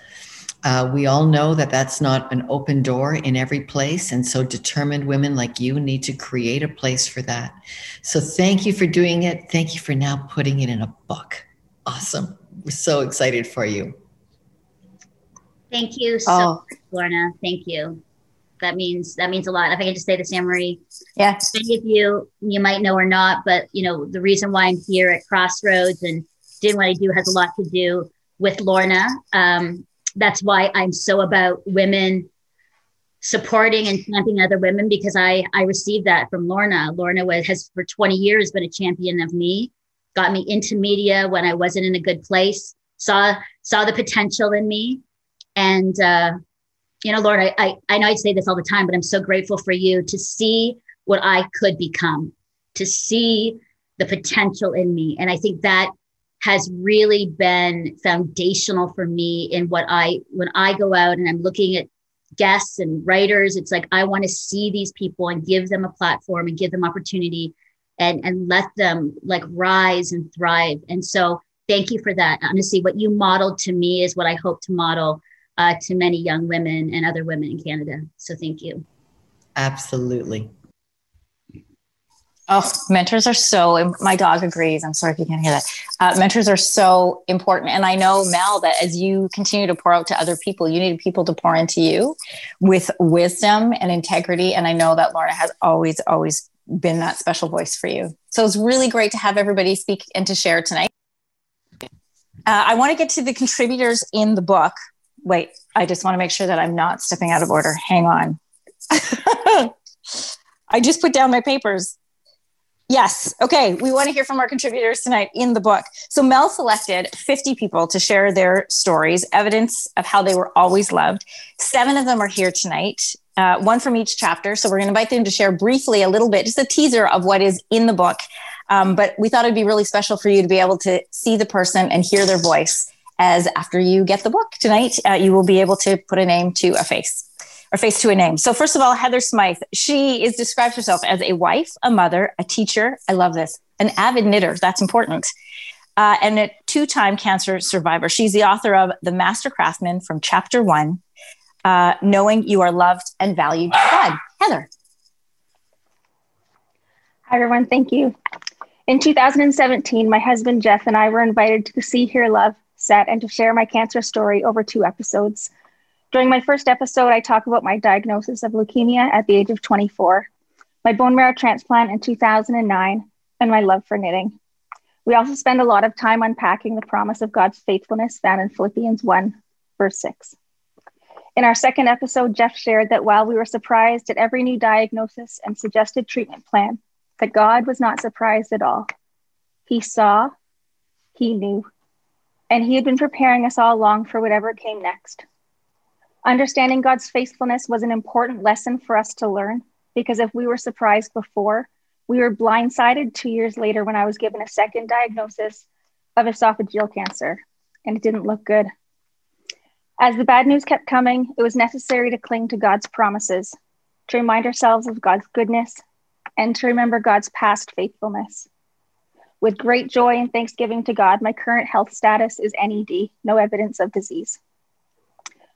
Uh, we all know that that's not an open door in every place. And so, determined women like you need to create a place for that. So, thank you for doing it. Thank you for now putting it in a book. Awesome. We're so excited for you. Thank you so oh. much, Lorna. Thank you. That means that means a lot. If I can just say this, Anne Marie. Yeah. Many of you you might know or not, but you know the reason why I'm here at Crossroads and doing what I do has a lot to do with Lorna. Um, that's why I'm so about women supporting and championing other women because I I received that from Lorna. Lorna was has for 20 years been a champion of me got me into media when I wasn't in a good place, saw saw the potential in me. And uh, you know, Lord, I, I I know I say this all the time, but I'm so grateful for you to see what I could become, to see the potential in me. And I think that has really been foundational for me in what I when I go out and I'm looking at guests and writers, it's like I want to see these people and give them a platform and give them opportunity and and let them like rise and thrive and so thank you for that honestly what you modeled to me is what i hope to model uh, to many young women and other women in Canada. So thank you. Absolutely. Oh, mentors are so, my dog agrees. I'm sorry if you can't hear that. Uh, mentors are so important. And I know, Mel, that as you continue to pour out to other people, you need people to pour into you with wisdom and integrity. And I know that Lorna has always, always been that special voice for you. So it's really great to have everybody speak and to share tonight. Uh, I want to get to the contributors in the book. Wait, I just want to make sure that I'm not stepping out of order. Hang on. <laughs> I just put down my papers. Yes. Okay. We want to hear from our contributors tonight in the book. So Mel selected 50 people to share their stories, evidence of how they were always loved. Seven of them are here tonight, uh, one from each chapter. So we're going to invite them to share briefly a little bit, just a teaser of what is in the book. Um, but we thought it'd be really special for you to be able to see the person and hear their voice. As after you get the book tonight, uh, you will be able to put a name to a face or face to a name. So, first of all, Heather Smythe, she is describes herself as a wife, a mother, a teacher. I love this, an avid knitter. That's important. Uh, and a two time cancer survivor. She's the author of The Master Craftsman from chapter one, uh, Knowing You Are Loved and Valued by God. Heather. Hi, everyone. Thank you. In 2017, my husband Jeff and I were invited to the See, Hear, Love set and to share my cancer story over two episodes. During my first episode, I talk about my diagnosis of leukemia at the age of 24, my bone marrow transplant in 2009, and my love for knitting. We also spend a lot of time unpacking the promise of God's faithfulness found in Philippians 1, verse 6. In our second episode, Jeff shared that while we were surprised at every new diagnosis and suggested treatment plan, that God was not surprised at all. He saw, he knew, and he had been preparing us all along for whatever came next. Understanding God's faithfulness was an important lesson for us to learn because if we were surprised before, we were blindsided two years later when I was given a second diagnosis of esophageal cancer, and it didn't look good. As the bad news kept coming, it was necessary to cling to God's promises, to remind ourselves of God's goodness, and to remember God's past faithfulness. With great joy and thanksgiving to God, my current health status is NED, no evidence of disease.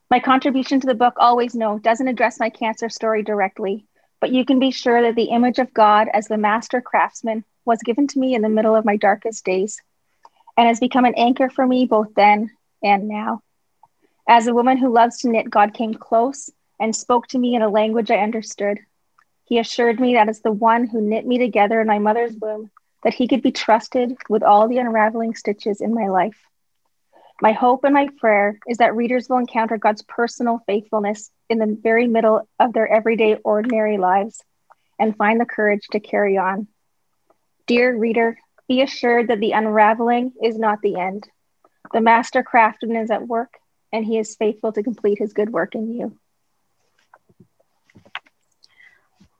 My contribution to the book, Always Know, doesn't address my cancer story directly, but you can be sure that the image of God as the master craftsman was given to me in the middle of my darkest days and has become an anchor for me both then and now. As a woman who loves to knit, God came close and spoke to me in a language I understood. He assured me that as the one who knit me together in my mother's womb, that he could be trusted with all the unraveling stitches in my life. My hope and my prayer is that readers will encounter God's personal faithfulness in the very middle of their everyday, ordinary lives and find the courage to carry on. Dear reader, be assured that the unraveling is not the end. The master craftsman is at work, and he is faithful to complete his good work in you.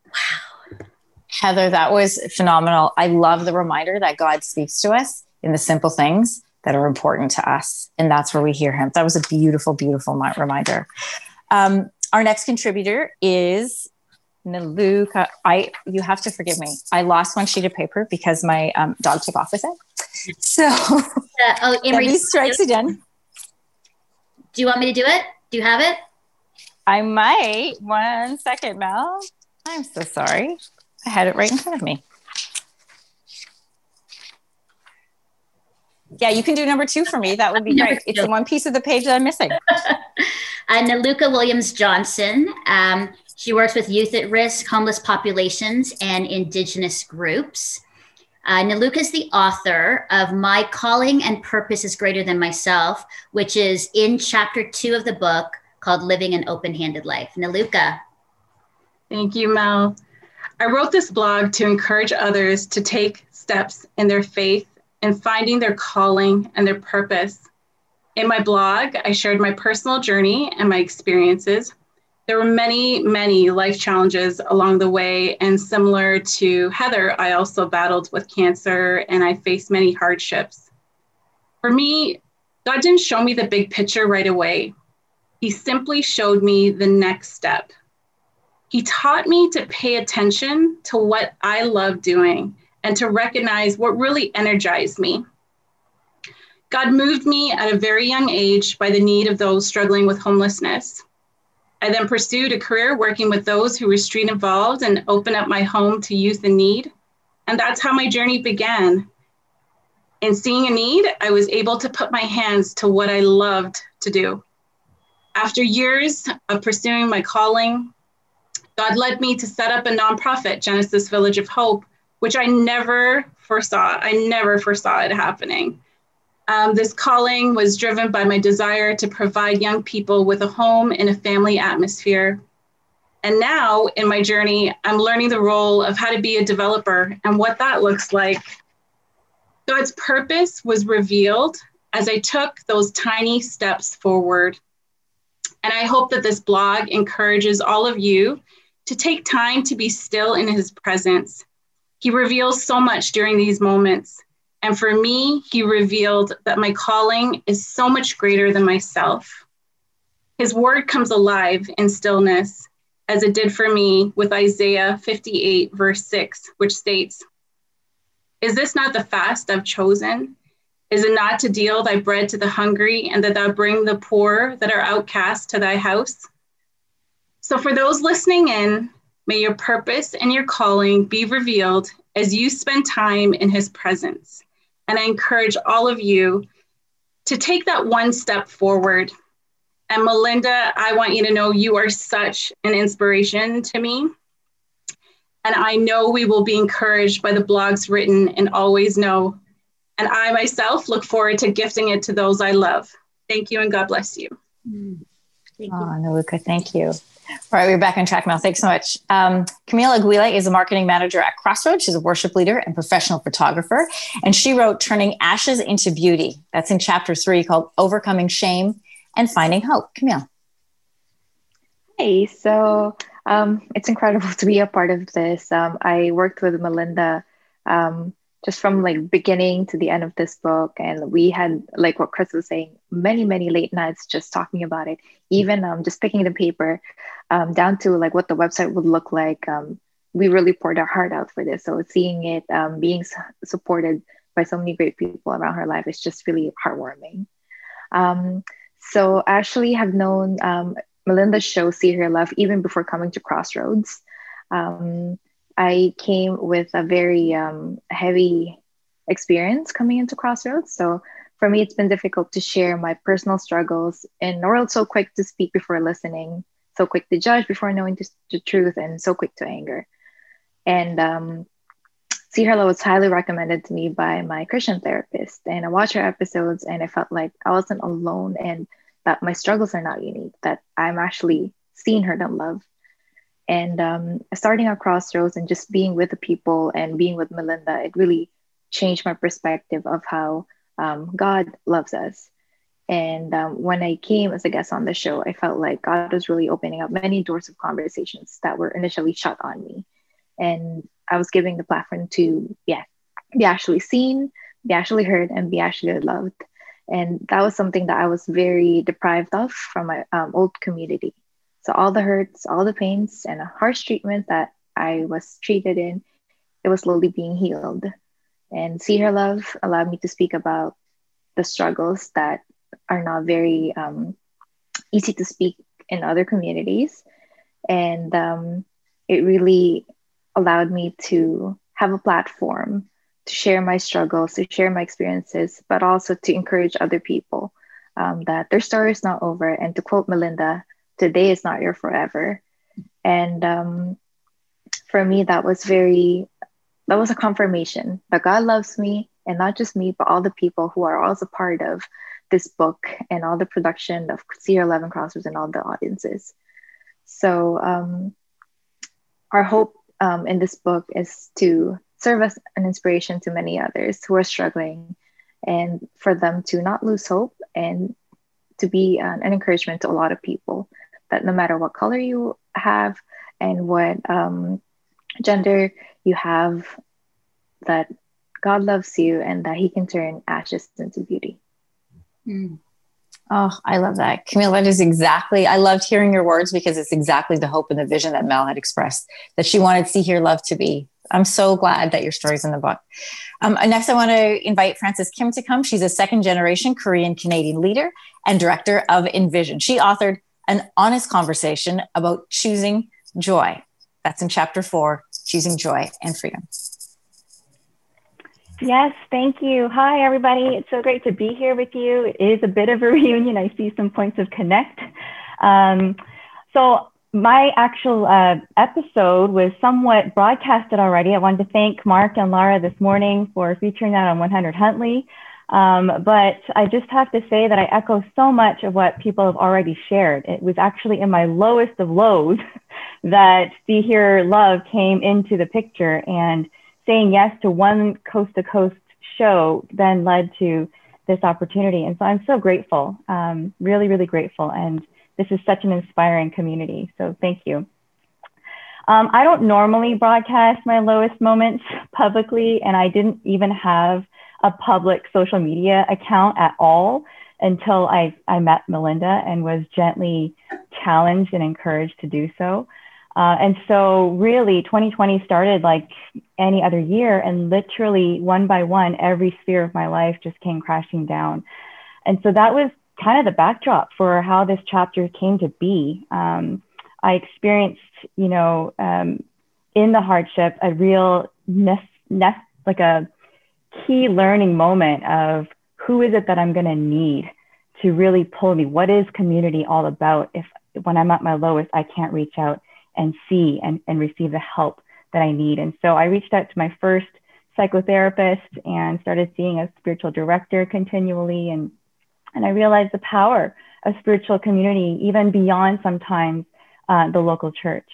Wow. Heather, that was phenomenal. I love the reminder that God speaks to us in the simple things that are important to us. And that's where we hear him. That was a beautiful, beautiful reminder. Um, our next contributor is Naluka. I you have to forgive me. I lost one sheet of paper because my um, dog took off with it. So uh, oh, <laughs> Emery, strikes again. Do you want me to do it? Do you have it? I might. One second, Mel. I'm so sorry. I had it right in front of me. Yeah, you can do number two for me. That would be great. It's the one piece of the page that I'm missing. <laughs> uh, Naluka Williams Johnson. Um, she works with youth at risk, homeless populations, and Indigenous groups. Uh, Naluka is the author of My Calling and Purpose is Greater Than Myself, which is in chapter two of the book called Living an Open Handed Life. Naluka. Thank you, Mel. I wrote this blog to encourage others to take steps in their faith and finding their calling and their purpose. In my blog, I shared my personal journey and my experiences. There were many, many life challenges along the way, and similar to Heather, I also battled with cancer and I faced many hardships. For me, God didn't show me the big picture right away. He simply showed me the next step. He taught me to pay attention to what I love doing and to recognize what really energized me. God moved me at a very young age by the need of those struggling with homelessness. I then pursued a career working with those who were street involved and opened up my home to youth in need. And that's how my journey began. In seeing a need, I was able to put my hands to what I loved to do. After years of pursuing my calling, God led me to set up a nonprofit, Genesis Village of Hope, which I never foresaw. I never foresaw it happening. Um, this calling was driven by my desire to provide young people with a home in a family atmosphere. And now in my journey, I'm learning the role of how to be a developer and what that looks like. God's purpose was revealed as I took those tiny steps forward. And I hope that this blog encourages all of you to take time to be still in his presence. He reveals so much during these moments. And for me, he revealed that my calling is so much greater than myself. His word comes alive in stillness, as it did for me with Isaiah 58, verse 6, which states, Is this not the fast I've chosen? Is it not to deal thy bread to the hungry, and that thou bring the poor that are outcast to thy house? So, for those listening in, may your purpose and your calling be revealed as you spend time in his presence. And I encourage all of you to take that one step forward. And Melinda, I want you to know you are such an inspiration to me. And I know we will be encouraged by the blogs written and always know. And I myself look forward to gifting it to those I love. Thank you and God bless you. Mm. Thank you. Oh, Naluka, thank you. All right, we're back on track now. Thanks so much. Um, Camila Aguila is a marketing manager at Crossroads. She's a worship leader and professional photographer. And she wrote Turning Ashes into Beauty. That's in chapter three called Overcoming Shame and Finding Hope. Camila. Hey, so um, it's incredible <laughs> to be a part of this. Um, I worked with Melinda um, just from like beginning to the end of this book and we had like what chris was saying many many late nights just talking about it even um, just picking the paper um, down to like what the website would look like um, we really poured our heart out for this. So seeing it um, being supported by so many great people around her life is just really heartwarming. Um, so I actually have known um, melinda's show see hear love even before coming to crossroads. I came with a very heavy experience coming into Crossroads. So for me, it's been difficult to share my personal struggles. And Norrell so quick to speak before listening, so quick to judge before knowing the truth, and so quick to anger. And um, See Hear Love was highly recommended to me by my Christian therapist. And I watched her episodes and I felt like I wasn't alone and that my struggles are not unique, that I'm actually seeing her love and um, starting at crossroads and just being with the people and being with melinda it really changed my perspective of how um, god loves us. And um, when i came as a guest on the show i felt like god was really opening up many doors of conversations that were initially shut on me. And i was giving the platform to yeah be actually seen be actually heard and be actually loved. And that was something that i was very deprived of from my um, old community. So all the hurts, all the pains, and a harsh treatment that I was treated in, it was slowly being healed. And See Hear Love allowed me to speak about the struggles that are not very um, easy to speak in other communities. And um, it really allowed me to have a platform to share my struggles, to share my experiences, but also to encourage other people um, that their story is not over. And to quote Melinda, today is not your forever and um, for me that was very that was a confirmation that god loves me and not just me but all the people who are also part of this book and all the production of See Hear Love Crossroads and all the audiences. So um, our hope um, in this book is to serve as an inspiration to many others who are struggling and for them to not lose hope and to be an, an encouragement to a lot of people that no matter what color you have and what um, gender you have, that God loves you and that He can turn ashes into beauty. Mm. Oh, I love that. Camille, that is exactly, I loved hearing your words because it's exactly the hope and the vision that Mel had expressed that she wanted See Hear Love to be. I'm so glad that your story's in the book. Um, next, I want to invite Frances Kim to come. She's a second generation Korean Canadian leader and director of Envision. She authored an honest conversation about choosing joy. That's in chapter four Choosing Joy and Freedom. Yes, thank you. Hi, everybody. It's so great to be here with you. It is a bit of a <laughs> reunion. I see some points of connect. Um, so, my actual uh, episode was somewhat broadcasted already. I wanted to thank Mark and Laura this morning for featuring that on 100 Huntley. Um, but I just have to say that I echo so much of what people have already shared. It was actually in my lowest of lows <laughs> that See Hear Love came into the picture, and saying yes to one coast to coast show then led to this opportunity. And so I'm so grateful, um, really, really grateful. And this is such an inspiring community. So thank you. Um, I don't normally broadcast my lowest moments <laughs> publicly, and I didn't even have a public social media account at all until I, I met Melinda and was gently challenged and encouraged to do so. Uh, and so, really, 2020 started like any other year, and literally one by one, every sphere of my life just came crashing down. And so, that was kind of the backdrop for how this chapter came to be. Um, I experienced, you know, um, in the hardship, a real nest, nest, like a key learning moment of who is it that I'm going to need to really pull me? What is community all about? If when I'm at my lowest, I can't reach out and see and, and receive the help that I need. And so I reached out to my first psychotherapist and started seeing a spiritual director continually. And, and I realized the power of spiritual community, even beyond sometimes uh, the local church.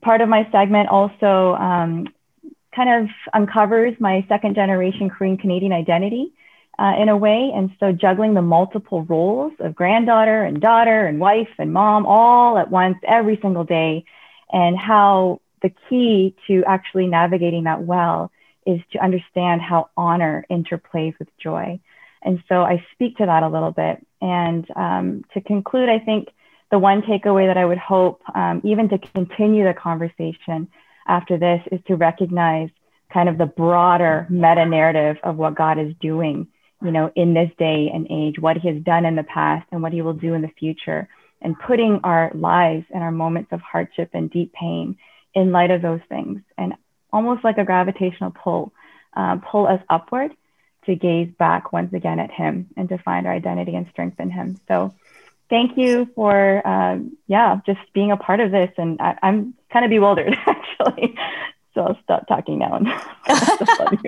Part of my segment also um, kind of uncovers my second generation Korean Canadian identity uh, in a way. And so juggling the multiple roles of granddaughter and daughter and wife and mom all at once every single day, and how the key to actually navigating that well is to understand how honor interplays with joy. And so I speak to that a little bit. And um, to conclude, I think the one takeaway that I would hope, um, even to continue the conversation after this, is to recognize kind of the broader meta narrative of what God is doing you know, in this day and age, what he has done in the past and what he will do in the future, and putting our lives and our moments of hardship and deep pain in light of those things, and almost like a gravitational pull, uh, pull us upward to gaze back once again at him and to find our identity and strength in him. So, thank you for, uh, yeah, just being a part of this. And I, am kind of bewildered <laughs> actually. So I'll stop talking now. <laughs>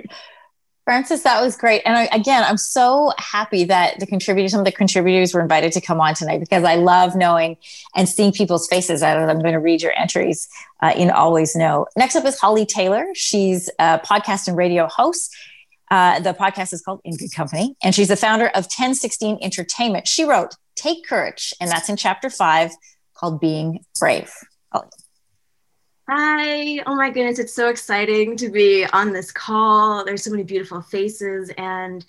frances that was great. And I, again, I'm so happy that the contributors, some of the contributors were invited to come on tonight because I love knowing and seeing people's faces. I'm going to read your entries uh, in Always Know. Next up is Holly Taylor. She's a podcast and radio host. Uh, the podcast is called In Good Company, and she's the founder of 1016 Entertainment. She wrote Take Courage, and that's in chapter five called Being Brave. Hi. Oh my goodness. It's so exciting to be on this call. There's so many beautiful faces. And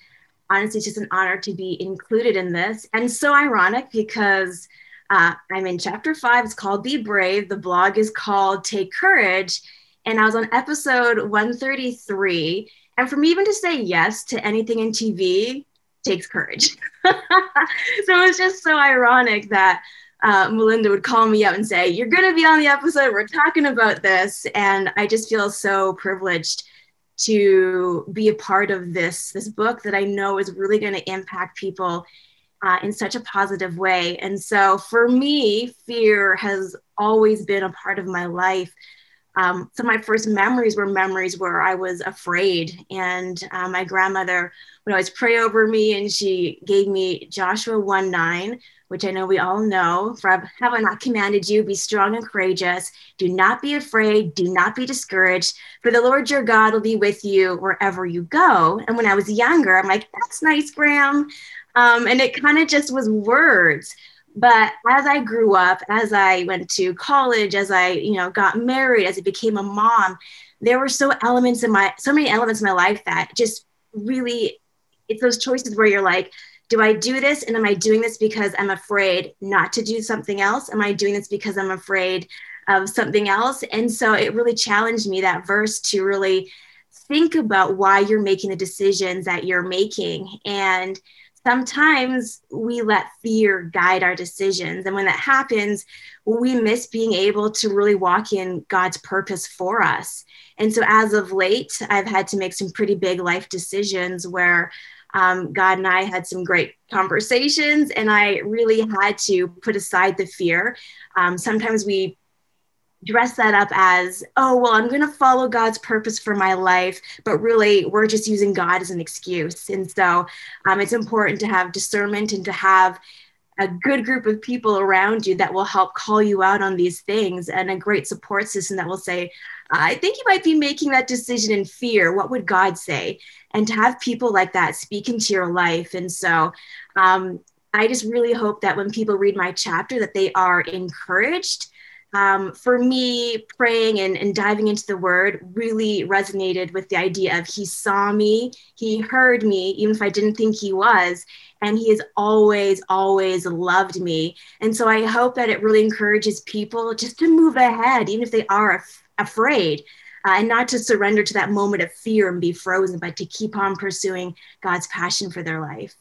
honestly, it's just an honor to be included in this. And so ironic because uh, I'm in chapter five. It's called Be Brave. The blog is called Take Courage. And I was on episode 133. And for me, even to say yes to anything in TV takes courage. <laughs> so it's just so ironic that uh, Melinda would call me up and say, You're going to be on the episode. We're talking about this. And I just feel so privileged to be a part of this this book that I know is really going to impact people uh, in such a positive way. And so for me, fear has always been a part of my life. Um, my first memories were memories where I was afraid, and uh, my grandmother would always pray over me, and she gave me Joshua 1 9, which I know we all know. For have I not commanded you, be strong and courageous. Do not be afraid. Do not be discouraged. For the Lord your God will be with you wherever you go. And when I was younger, I'm like, that's nice, Graham. Um, and it kind of just was words. But as I grew up, as I went to college, as I, you know, got married, as I became a mom, there were so elements in my, so many elements in my life that just really, it's those choices where you're like, do I do this? And am I doing this because I'm afraid not to do something else? Am I doing this because I'm afraid of something else? And so it really challenged me that verse to really think about why you're making the decisions that you're making. And sometimes we let fear guide our decisions. And when that happens, we miss being able to really walk in God's purpose for us. And so, as of late, I've had to make some pretty big life decisions where um, God and I had some great conversations, and I really had to put aside the fear. Um, sometimes we dress that up as, oh, well, I'm going to follow God's purpose for my life, but really we're just using God as an excuse. And so um, it's important to have discernment and to have a good group of people around you that will help call you out on these things and a great support system that will say, I think you might be making that decision in fear. What would God say? And to have people like that speak into your life. And so um, I just really hope that when people read my chapter that they are encouraged um, for me, praying and, and diving into the word really resonated with the idea of He saw me, He heard me, even if I didn't think He was, and He has always, always loved me. And so I hope that it really encourages people just to move ahead, even if they are af- afraid. Uh, and not to surrender to that moment of fear and be frozen, but to keep on pursuing God's passion for their life.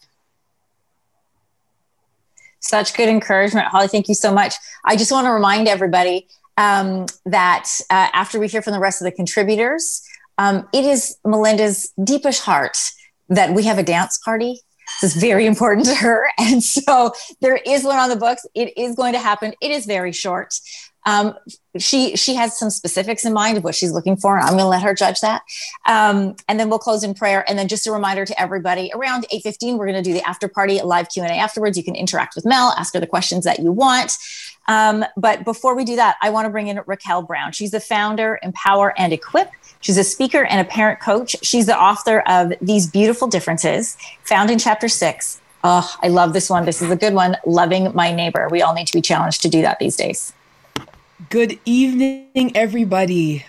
Such good encouragement, Holly. Thank you so much. I just want to remind everybody um, that uh, after we hear from the rest of the contributors, um, it is Melinda's deepest heart that we have a dance party. This is very important to her. <laughs> And so there is one on the books. It is going to happen. It is very short. Um, she she has some specifics in mind of what she's looking for. I'm going to let her judge that, um, and then we'll close in prayer. And then just a reminder to everybody: around 8:15, we're going to do the after party, live Q and A afterwards. You can interact with Mel, ask her the questions that you want. Um, but before we do that, I want to bring in Raquel Brown. She's the founder, Empower and Equip. She's a speaker and a parent coach. She's the author of These Beautiful Differences, found in chapter six. Oh, I love this one. This is a good one. Loving my neighbor. We all need to be challenged to do that these days. Good evening, everybody.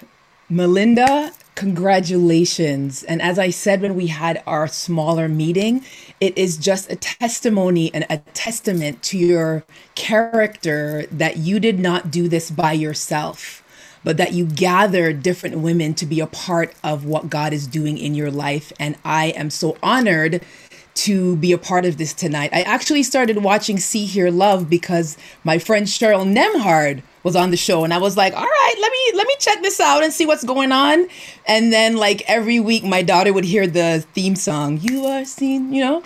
Melinda, congratulations. And as I said when we had our smaller meeting, it is just a testimony and a testament to your character that you did not do this by yourself, but that you gathered different women to be a part of what God is doing in your life. And I am so honored to be a part of this tonight. I actually started watching See Hear Love because my friend Cheryl Nembhard was on the show and I was like, all right, let me let me check this out and see what's going on. And then like every week my daughter would hear the theme song, You Are Seen, you know?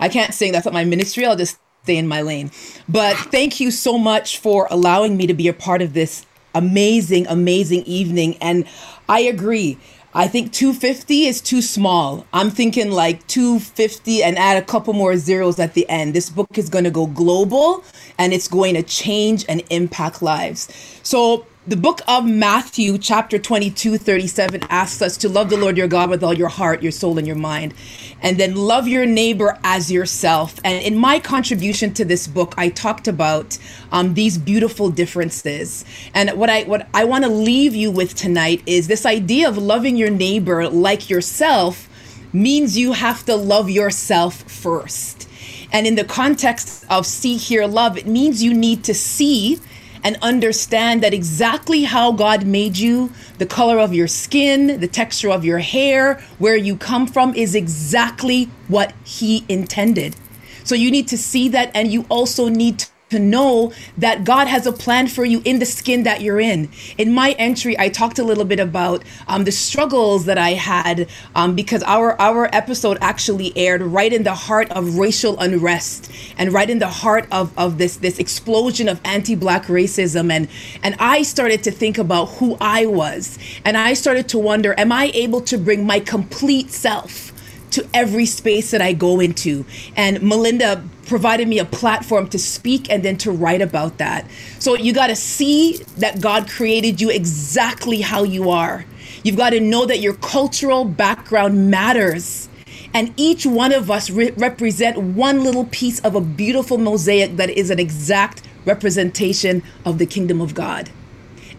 I can't sing, that's not my ministry. I'll just stay in my lane. But thank you so much for allowing me to be a part of this amazing, amazing evening. And I agree. I think 250 is too small. I'm thinking like 250 and add a couple more zeros at the end. This book is going to go global and it's going to change and impact lives. So the book of Matthew, chapter 22, 37, asks us to love the Lord your God with all your heart, your soul, and your mind, and then love your neighbor as yourself. And in my contribution to this book, I talked about um, these beautiful differences. And what I what I want to leave you with tonight is this idea of loving your neighbor like yourself means you have to love yourself first. And in the context of see, hear, love, it means you need to see and understand that exactly how God made you, the color of your skin, the texture of your hair, where you come from is exactly what He intended. So you need to see that, and you also need to know that God has a plan for you in the skin that you're in. In my entry, I talked a little bit about um, the struggles that I had um, because our our episode actually aired right in the heart of racial unrest and right in the heart of, of this this explosion of anti-black racism and and I started to think about who I was and I started to wonder, am I able to bring my complete self? To every space that I go into. And Melinda provided me a platform to speak and then to write about that. So you got to see that God created you exactly how you are. You've got to know that your cultural background matters. And each one of us re- represent one little piece of a beautiful mosaic that is an exact representation of the kingdom of God.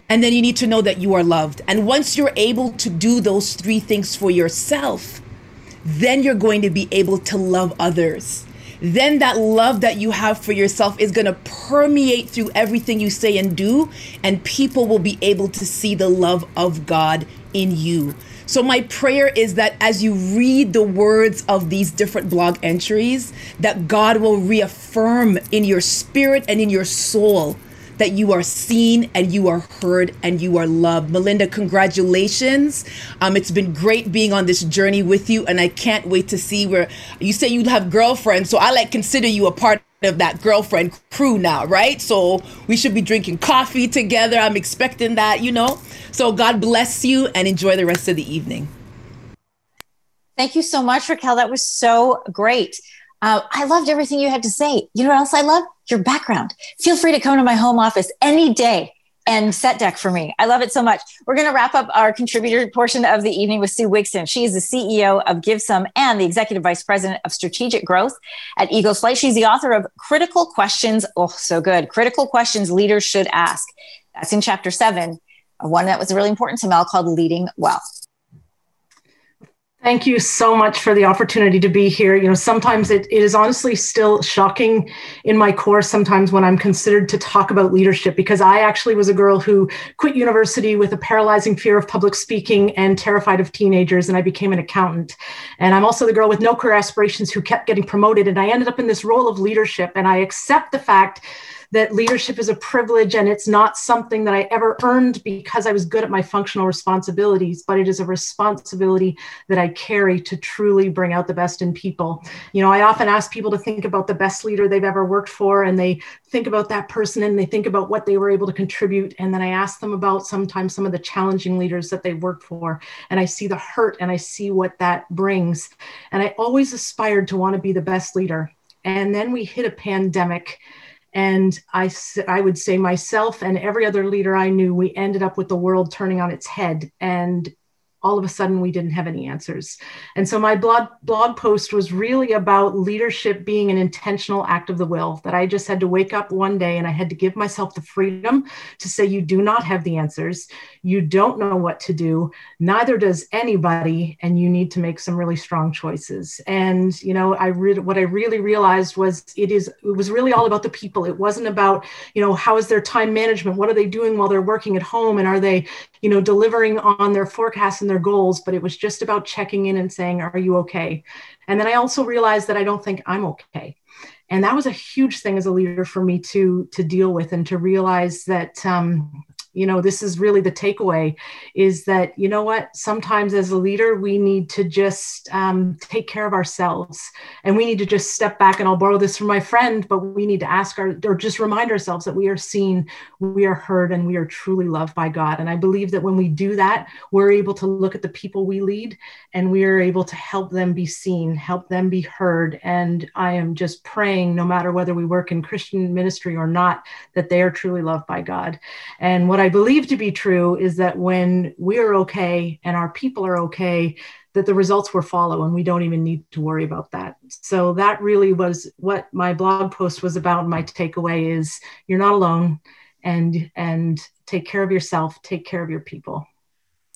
And then you need to know that you are loved. And once you're able to do those three things for yourself, then you're going to be able to love others. then that love that you have for yourself is going to permeate through everything you say and do, and people will be able to see the love of God in you. So my prayer is that as you read the words of these different blog entries, that God will reaffirm in your spirit and in your soul that you are seen and you are heard and you are loved. Melinda, congratulations. Um, it's been great being on this journey with you, and I can't wait to see where you say you have girlfriends. So I like consider you a part of that girlfriend crew now, right? So we should be drinking coffee together. I'm expecting that, you know. So God bless you and enjoy the rest of the evening. Thank you so much, Raquel. That was so great. Uh, I loved everything you had to say. You know what else I love? Your background. Feel free to come to my home office any day and set deck for me. I love it so much. We're going to wrap up our contributor portion of the evening with Sue Wigson. She is the CEO of GiveSome and the Executive Vice President of Strategic Growth at Eagles Flight. She's the author of Critical Questions. Oh, so good. Critical Questions Leaders Should Ask. That's in chapter seven, one that was really important to Mel called Leading Well. Thank you so much for the opportunity to be here. You know, sometimes it, it is honestly still shocking in my course, sometimes when I'm considered to talk about leadership, because I actually was a girl who quit university with a paralyzing fear of public speaking and terrified of teenagers, and I became an accountant. And I'm also the girl with no career aspirations who kept getting promoted, and I ended up in this role of leadership. And I accept the fact that leadership is a privilege and it's not something that I ever earned because I was good at my functional responsibilities, but it is a responsibility that I carry to truly bring out the best in people. You know, I often ask people to think about the best leader they've ever worked for, and they think about that person and they think about what they were able to contribute. And then I ask them about sometimes some of the challenging leaders that they worked for, and I see the hurt and I see what that brings. And I always aspired to want to be the best leader. And then we hit a pandemic and I, I would say myself and every other leader I knew, we ended up with the world turning on its head. And all of a sudden we didn't have any answers. And so my blog blog post was really about leadership being an intentional act of the will that I just had to wake up one day and I had to give myself the freedom to say you do not have the answers. You don't know what to do, neither does anybody and you need to make some really strong choices. And you know, I really what I really realized was it is it was really all about the people. It wasn't about, you know, how is their time management? What are they doing while they're working at home and are they, you know, delivering on their forecasts and their goals, but it was just about checking in and saying, Are you okay? And then I also realized that I don't think I'm okay. And that was a huge thing as a leader for me to to deal with and to realize that um, you know this is really the takeaway is that you know what? Sometimes as a leader we need to just um, take care of ourselves. And we need to just step back and i'll borrow this from my friend but we need to ask our or just remind ourselves that we are seen we are heard and we are truly loved by god. And i believe that when we do that we're able to look at the people we lead and we are able to help them be seen help them be heard. And i am just praying no matter whether we work in christian ministry or not that they are truly loved by god. And what i I believe to be true is that when we're okay and our people are okay, that the results will follow and we don't even need to worry about that. So that really was what my blog post was about. My takeaway is you're not alone and and take care of yourself, take care of your people.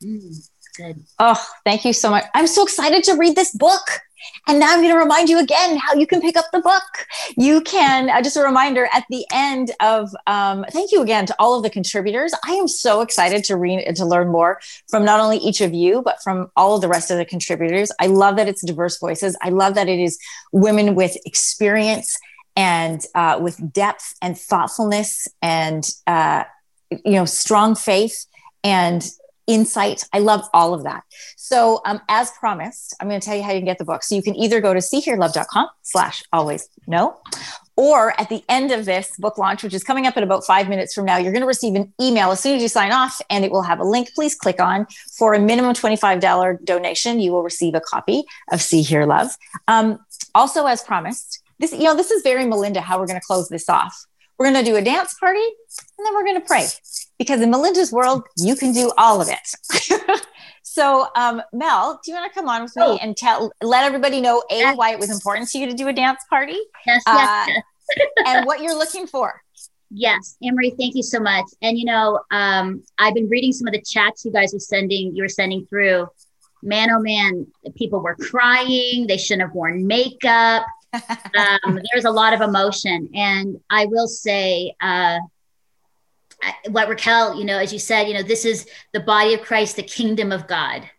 Mm, good. Oh, thank you so much. I'm so excited to read this book. And now I'm going to remind you again how you can pick up the book. You can, uh, just a reminder at the end of, um, thank you again to all of the contributors. I am so excited to read and to learn more from not only each of you, but from all of the rest of the contributors. I love that it's diverse voices. I love that it is women with experience and uh, with depth and thoughtfulness and, uh, you know, strong faith and insight. I love all of that. So, um, as promised, I'm going to tell you how you can get the book. So you can either go to seehearlove.com slash always know, or at the end of this book launch, which is coming up in about five minutes from now, you're going to receive an email as soon as you sign off, and it will have a link. Please click on for a minimum $25 donation. You will receive a copy of See Hear Love. Um, also, as promised, this, you know, this is very Melinda, how we're going to close this off. We're going to do a dance party and then we're going to pray because in Melinda's world, you can do all of it. <laughs> so, um, Mel, do you want to come on with me oh. and tell, let everybody know A, yes. why it was important to you to do a dance party? Yes, yes, uh, yes. <laughs> and what you're looking for. Yes, Emery, thank you so much. And you know, um, I've been reading some of the chats you guys were sending, you were sending through. Man, oh man, people were crying. They shouldn't have worn makeup <laughs> um, there's a lot of emotion. And I will say, uh, what Raquel, you know, as you said, you know, this is the body of Christ, the kingdom of God,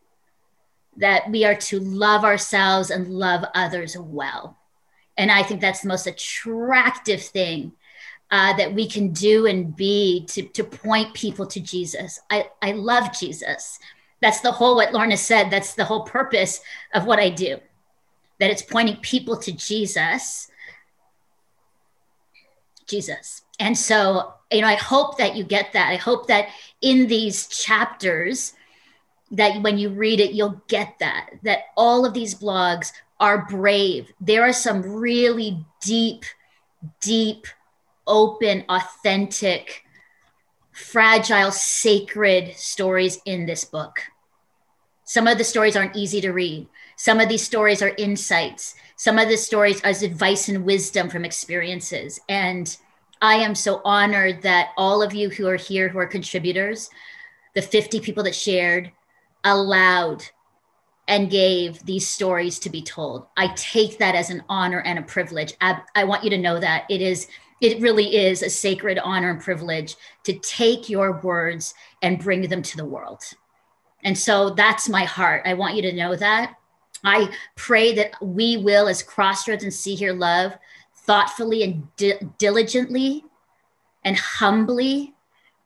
that we are to love ourselves and love others well. And I think that's the most attractive thing uh, that we can do and be to, to point people to Jesus. I, I love Jesus. That's the whole, what Lorna said, that's the whole purpose of what I do, that it's pointing people to Jesus. Jesus. And so, you know, I hope that you get that. I hope that in these chapters, that when you read it, you'll get that, that all of these blogs are brave. There are some really deep, deep, open, authentic, fragile, sacred stories in this book. Some of the stories aren't easy to read. Some of these stories are insights. Some of the stories are advice and wisdom from experiences. And I am so honored that all of you who are here, who are contributors, the 50 people that shared, allowed and gave these stories to be told. I take that as an honor and a privilege. I, I, want you to know that it is it really is a sacred honor and privilege to take your words and bring them to the world. And so that's my heart. I want you to know that. I pray that we will as Crossroads and See Hear Love thoughtfully and di- diligently and humbly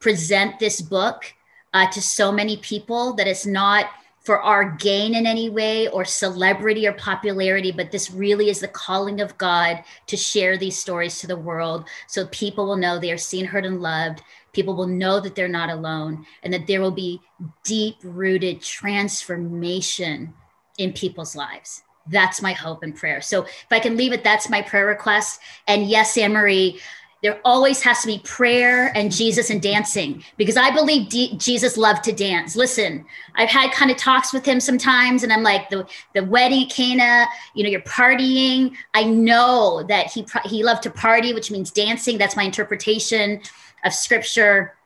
present this book uh, to so many people that it's not for our gain in any way or celebrity or popularity, but this really is the calling of God to share these stories to the world so people will know they are seen, heard, and loved. People will know that they're not alone and that there will be deep rooted transformation in people's lives. That's my hope and prayer. So if I can leave it, that's my prayer request. And yes, Anne Marie, there always has to be prayer and Jesus and dancing because I believe D- Jesus loved to dance. Listen, I've had kind of talks with him sometimes, and I'm like the the wedding Cana. You know, you're partying. I know that he he loved to party, which means dancing. That's my interpretation of Scripture,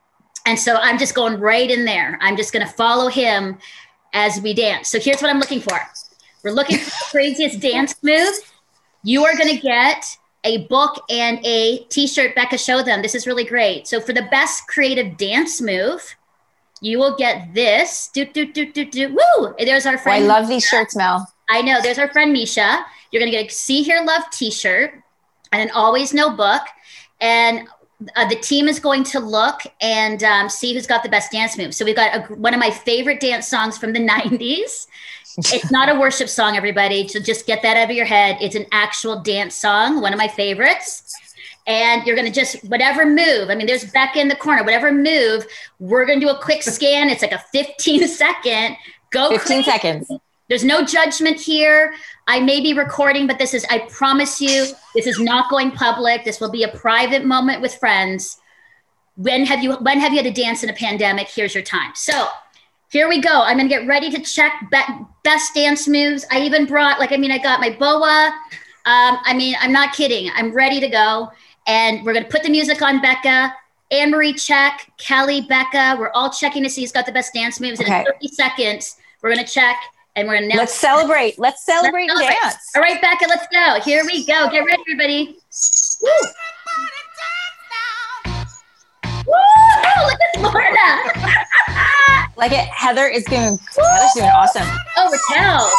and so I'm just going right in there. I'm just going to follow him as we dance. So here's what I'm looking for. We're looking for the craziest dance move. You are going to get a book and a t-shirt becca. Show them. This is really great. So for the best creative dance move you will get this. Do, do, do, do, do. woo! There's our friend oh, i love these shirts mel. I know. There's our friend misha. You're going to get a see hear love t-shirt and an always know book. And uh, the team is going to look and um, see who's got the best dance move. So we've got a, one of my favorite dance songs from the <laughs> 90s it's not a worship song, everybody. So just get that out of your head. It's an actual dance song, one of my favorites. And you're going to just, whatever move, I mean, there's Becca in the corner, whatever move, we're going to do a quick scan. It's like a 15 <laughs> second, go 15 crazy. seconds. There's no judgment here. I may be recording, but this is, I promise you, this is not going public. This will be a private moment with friends. When have you, when have you had to dance in a pandemic? Here's your time. So here we go. I'm going to get ready to check be- best dance moves. I even brought, like, I mean, I got my boa. Um, I mean, I'm not kidding. I'm ready to go. And we're going to put the music on Becca. Anne Marie check, Kelly, Becca. We're all checking to see who's got the best dance moves. Okay. In 30 seconds, we're going to check and we're going to Let's celebrate. Let's celebrate, let's celebrate. dance. All right, Becca, let's go. Here we go. Get ready, everybody. Woo! Woo! Look at Lorna. <laughs> Like it, Heather is doing. Heather's doing awesome. Oh, Raquel.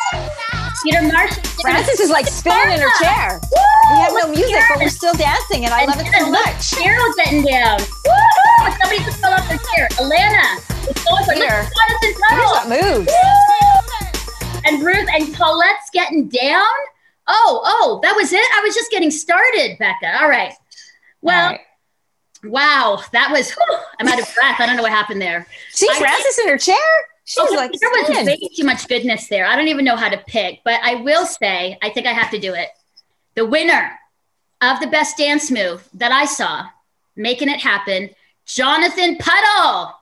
Peter Marsh. Frances is like spinning in her chair. Woo! We have no music, but we're still dancing, and I love it so much. Cheryl's getting down. Woo! Somebody just fell off their chair. Alana. It's going for Peter. Got moves. And Ruth and Paulette's getting down. Oh, oh, that was it. I was just getting started, Becca. All right. Well. All right. Wow, that was. Whew, I'm out of breath. I don't know what happened there. See Frances in her chair. She's okay, like there was way too much goodness there. I don't even know how to pick, but I will say I think I have to do it. The winner of the best dance move that I saw, making it happen, Jonathan Puddle.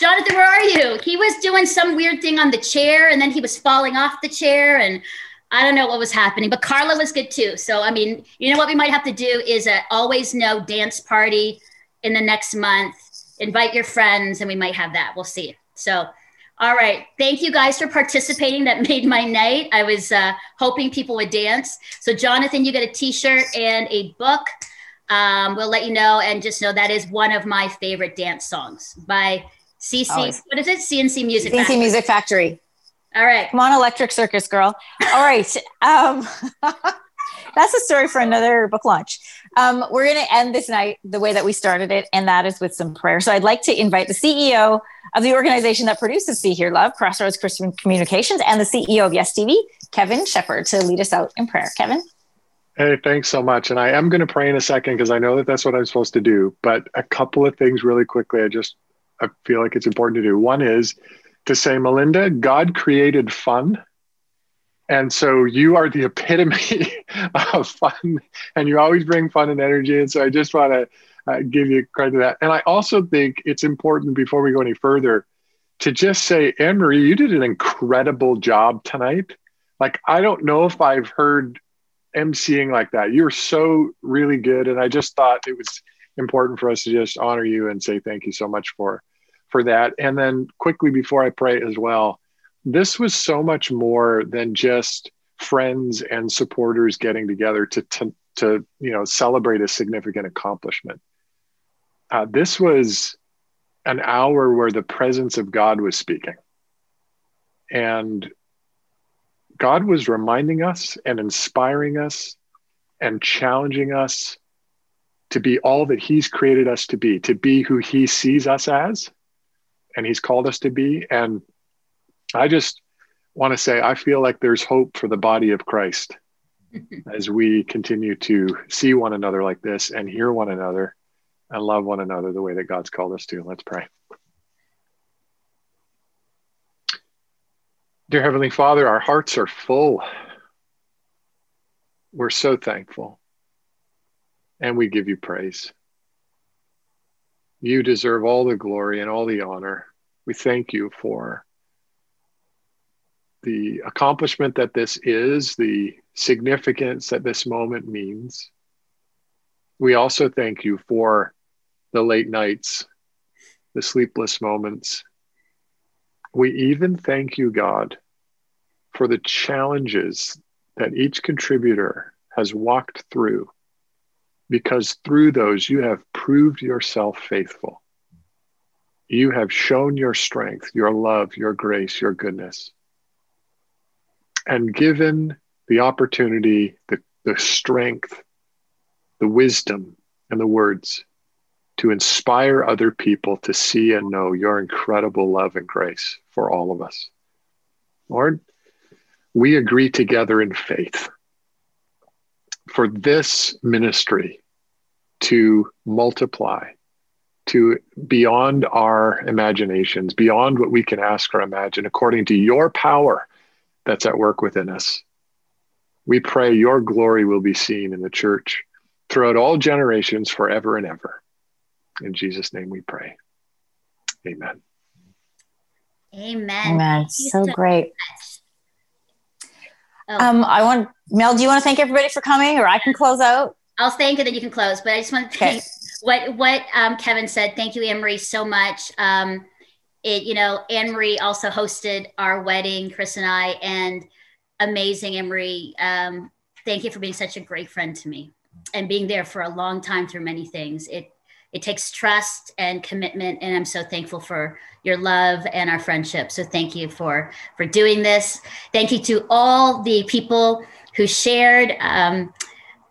Jonathan, where are you? He was doing some weird thing on the chair, and then he was falling off the chair, and I don't know what was happening. But Carla was good too. So I mean, you know what we might have to do is a always know dance party in the next month. Invite your friends, and we might have that. We'll see. So, All right. Thank you guys for participating. That made my night. I was uh, hoping people would dance. So, Jonathan, you get a t shirt and a book. Um, we'll let you know and just know that is one of my favorite dance songs by CC. Always. What is it? CNC Music CNC Factory. Music Factory. All right. Come on, Electric Circus Girl. All right. Um, <laughs> that's a story for another book launch. Um, we're going to end this night the way that we started it, and that is with some prayer. So I'd like to invite the CEO of the organization that produces See Hear Love, Crossroads Christian Communications, and the CEO of Yes TV, Kevin Shepherd, to lead us out in prayer. Kevin? Hey, thanks so much. And I am going to pray in a second because I know that that's what I'm supposed to do. But a couple of things really quickly, I just I feel like it's important to do. One is to say, Melinda, God created fun and so you are the <laughs> epitome of fun, and you always bring fun and energy. And so I just want to uh, give you credit for that. And I also think it's important before we go any further to just say, Anne Marie, you did an incredible job tonight. Like, I don't know if I've heard emceeing like that. You're so really good. And I just thought it was important for us to just honor you and say thank you so much for for that. And then quickly before I pray as well, this was so much more than just friends and supporters getting together to, to, to you know, celebrate a significant accomplishment. Uh, this was an hour where the presence of God was speaking. And God was reminding us and inspiring us and challenging us to be all that He's created us to be, to be who He sees us as and He's called us to be. And I just want to say I feel like there's hope for the body of Christ <laughs> as we continue to see one another like this and hear one another and love one another the way that God's called us to. Let's pray. Dear Heavenly Father, our hearts are full. We're so thankful and we give you praise. You deserve all the glory and all the honor. We thank you for the accomplishment that this is, the significance that this moment means. We also thank you for the late nights, the sleepless moments. We even thank you, God, for the challenges that each contributor has walked through, because through those you have proved yourself faithful. You have shown your strength, your love, your grace, your goodness and given the opportunity, the, the strength, the wisdom, and the words to inspire other people to see and know your incredible love and grace for all of us. Lord, we agree together in faith for this ministry to multiply to beyond our imaginations, beyond what we can ask or imagine, according to your power that's at work within us. We pray your glory will be seen in the church throughout all generations, forever and ever. In Jesus' name we pray. Amen. Amen. Amen. So, so great. Oh. Um, I want Mel. Do you want to thank everybody for coming, or I can close out? I'll thank, and then you can close. But I just want to thank okay. what what um, Kevin said. Thank you, Anne Marie, so much. Um, it, you know, Anne Marie also hosted our wedding, Chris and I, and amazing Anne Marie. Um, thank you for being such a great friend to me and being there for a long time through many things. It it takes trust and commitment, and I'm so thankful for your love and our friendship. So thank you for for doing this. Thank you to all the people who shared, um,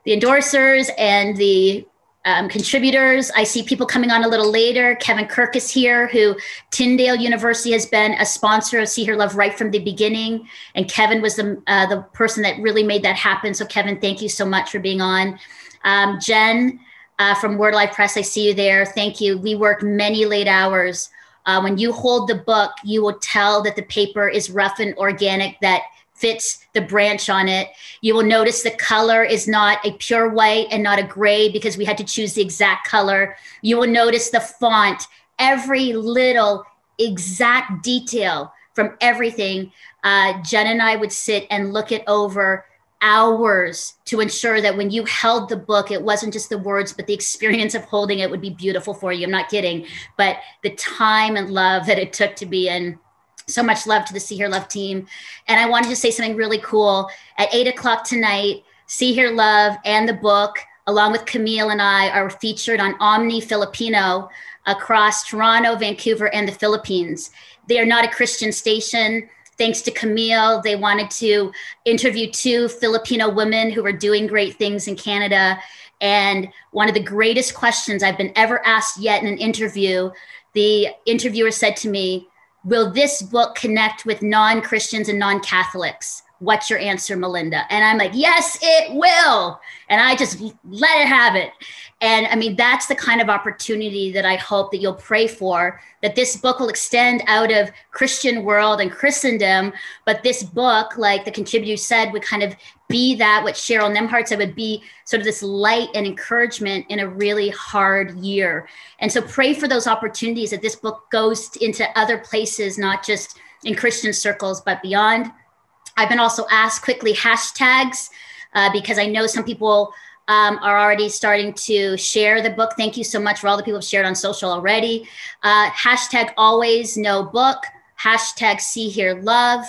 the endorsers and the um, contributors. I see people coming on a little later. Kevin Kirk is here, who Tyndale University has been a sponsor of See Hear Love right from the beginning. And Kevin was the, uh, the person that really made that happen. So, Kevin, thank you so much for being on. Um, Jen uh, from Word Alive Press, I see you there. Thank you. We work many late hours. Uh, when you hold the book, you will tell that the paper is rough and organic, that fits the branch on it. You will notice the color is not a pure white and not a gray because we had to choose the exact color. You will notice the font, every little exact detail from everything. Uh, Jen and I would sit and look it over hours to ensure that when you held the book, it wasn't just the words, but the experience of holding it would be beautiful for you. I'm not kidding, but the time and love that it took to be in So much love to the See Hear Love team. And I wanted to say something really cool. At eight o'clock tonight, See Hear Love and the book, along with Camille and I, are featured on Omni Filipino across Toronto, Vancouver, and the Philippines. They are not a Christian station. Thanks to Camille, they wanted to interview two Filipino women who are doing great things in Canada. And one of the greatest questions I've been ever asked yet in an interview, the interviewer said to me, Will this book connect with non Christians and non Catholics? What's your answer, Melinda? And I'm like, Yes, it will. And I just let it have it. And I mean, that's the kind of opportunity that I hope that you'll pray for, that this book will extend out of Christian world and Christendom. But this book, like the contributor said, would kind of be that what Cheryl Nembhard said would be sort of this light and encouragement in a really hard year. And so pray for those opportunities that this book goes into other places, not just in Christian circles, but beyond. I've been also asked quickly hashtags uh, because I know some people um, are already starting to share the book. Thank you so much for all the people who've shared on social already. Uh, hashtag always know book, hashtag see hear love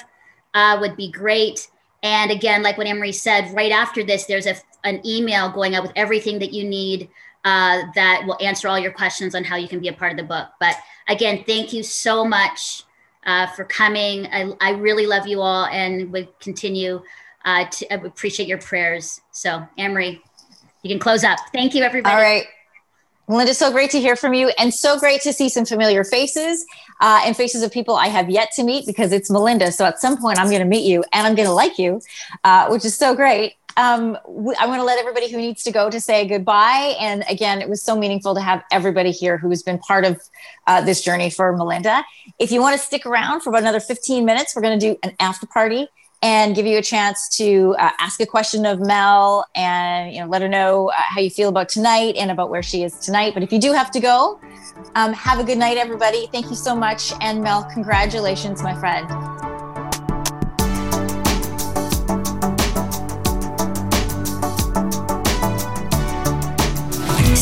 uh, would be great. And again, like what Emery said, right after this, there's a, an email going out with everything that you need uh, that will answer all your questions on how you can be a part of the book. But again, thank you so much uh, for coming. I, I really love you all and would continue uh, to appreciate your prayers. So, Amory, you can close up. Thank you, everybody. All right. Melinda, so great to hear from you and so great to see some familiar faces uh, and faces of people I have yet to meet because it's Melinda. So at some point, I'm going to meet you and I'm going to like you, uh, which is so great. Um, I want to let everybody who needs to go to say goodbye. And again, it was so meaningful to have everybody here who has been part of uh, this journey for Melinda. If you want to stick around for about another 15 minutes, we're going to do an after party and give you a chance to uh, ask a question of Mel and you know let her know uh, how you feel about tonight and about where she is tonight. But if you do have to go, um, have a good night, everybody. Thank you so much, and Mel, congratulations, my friend.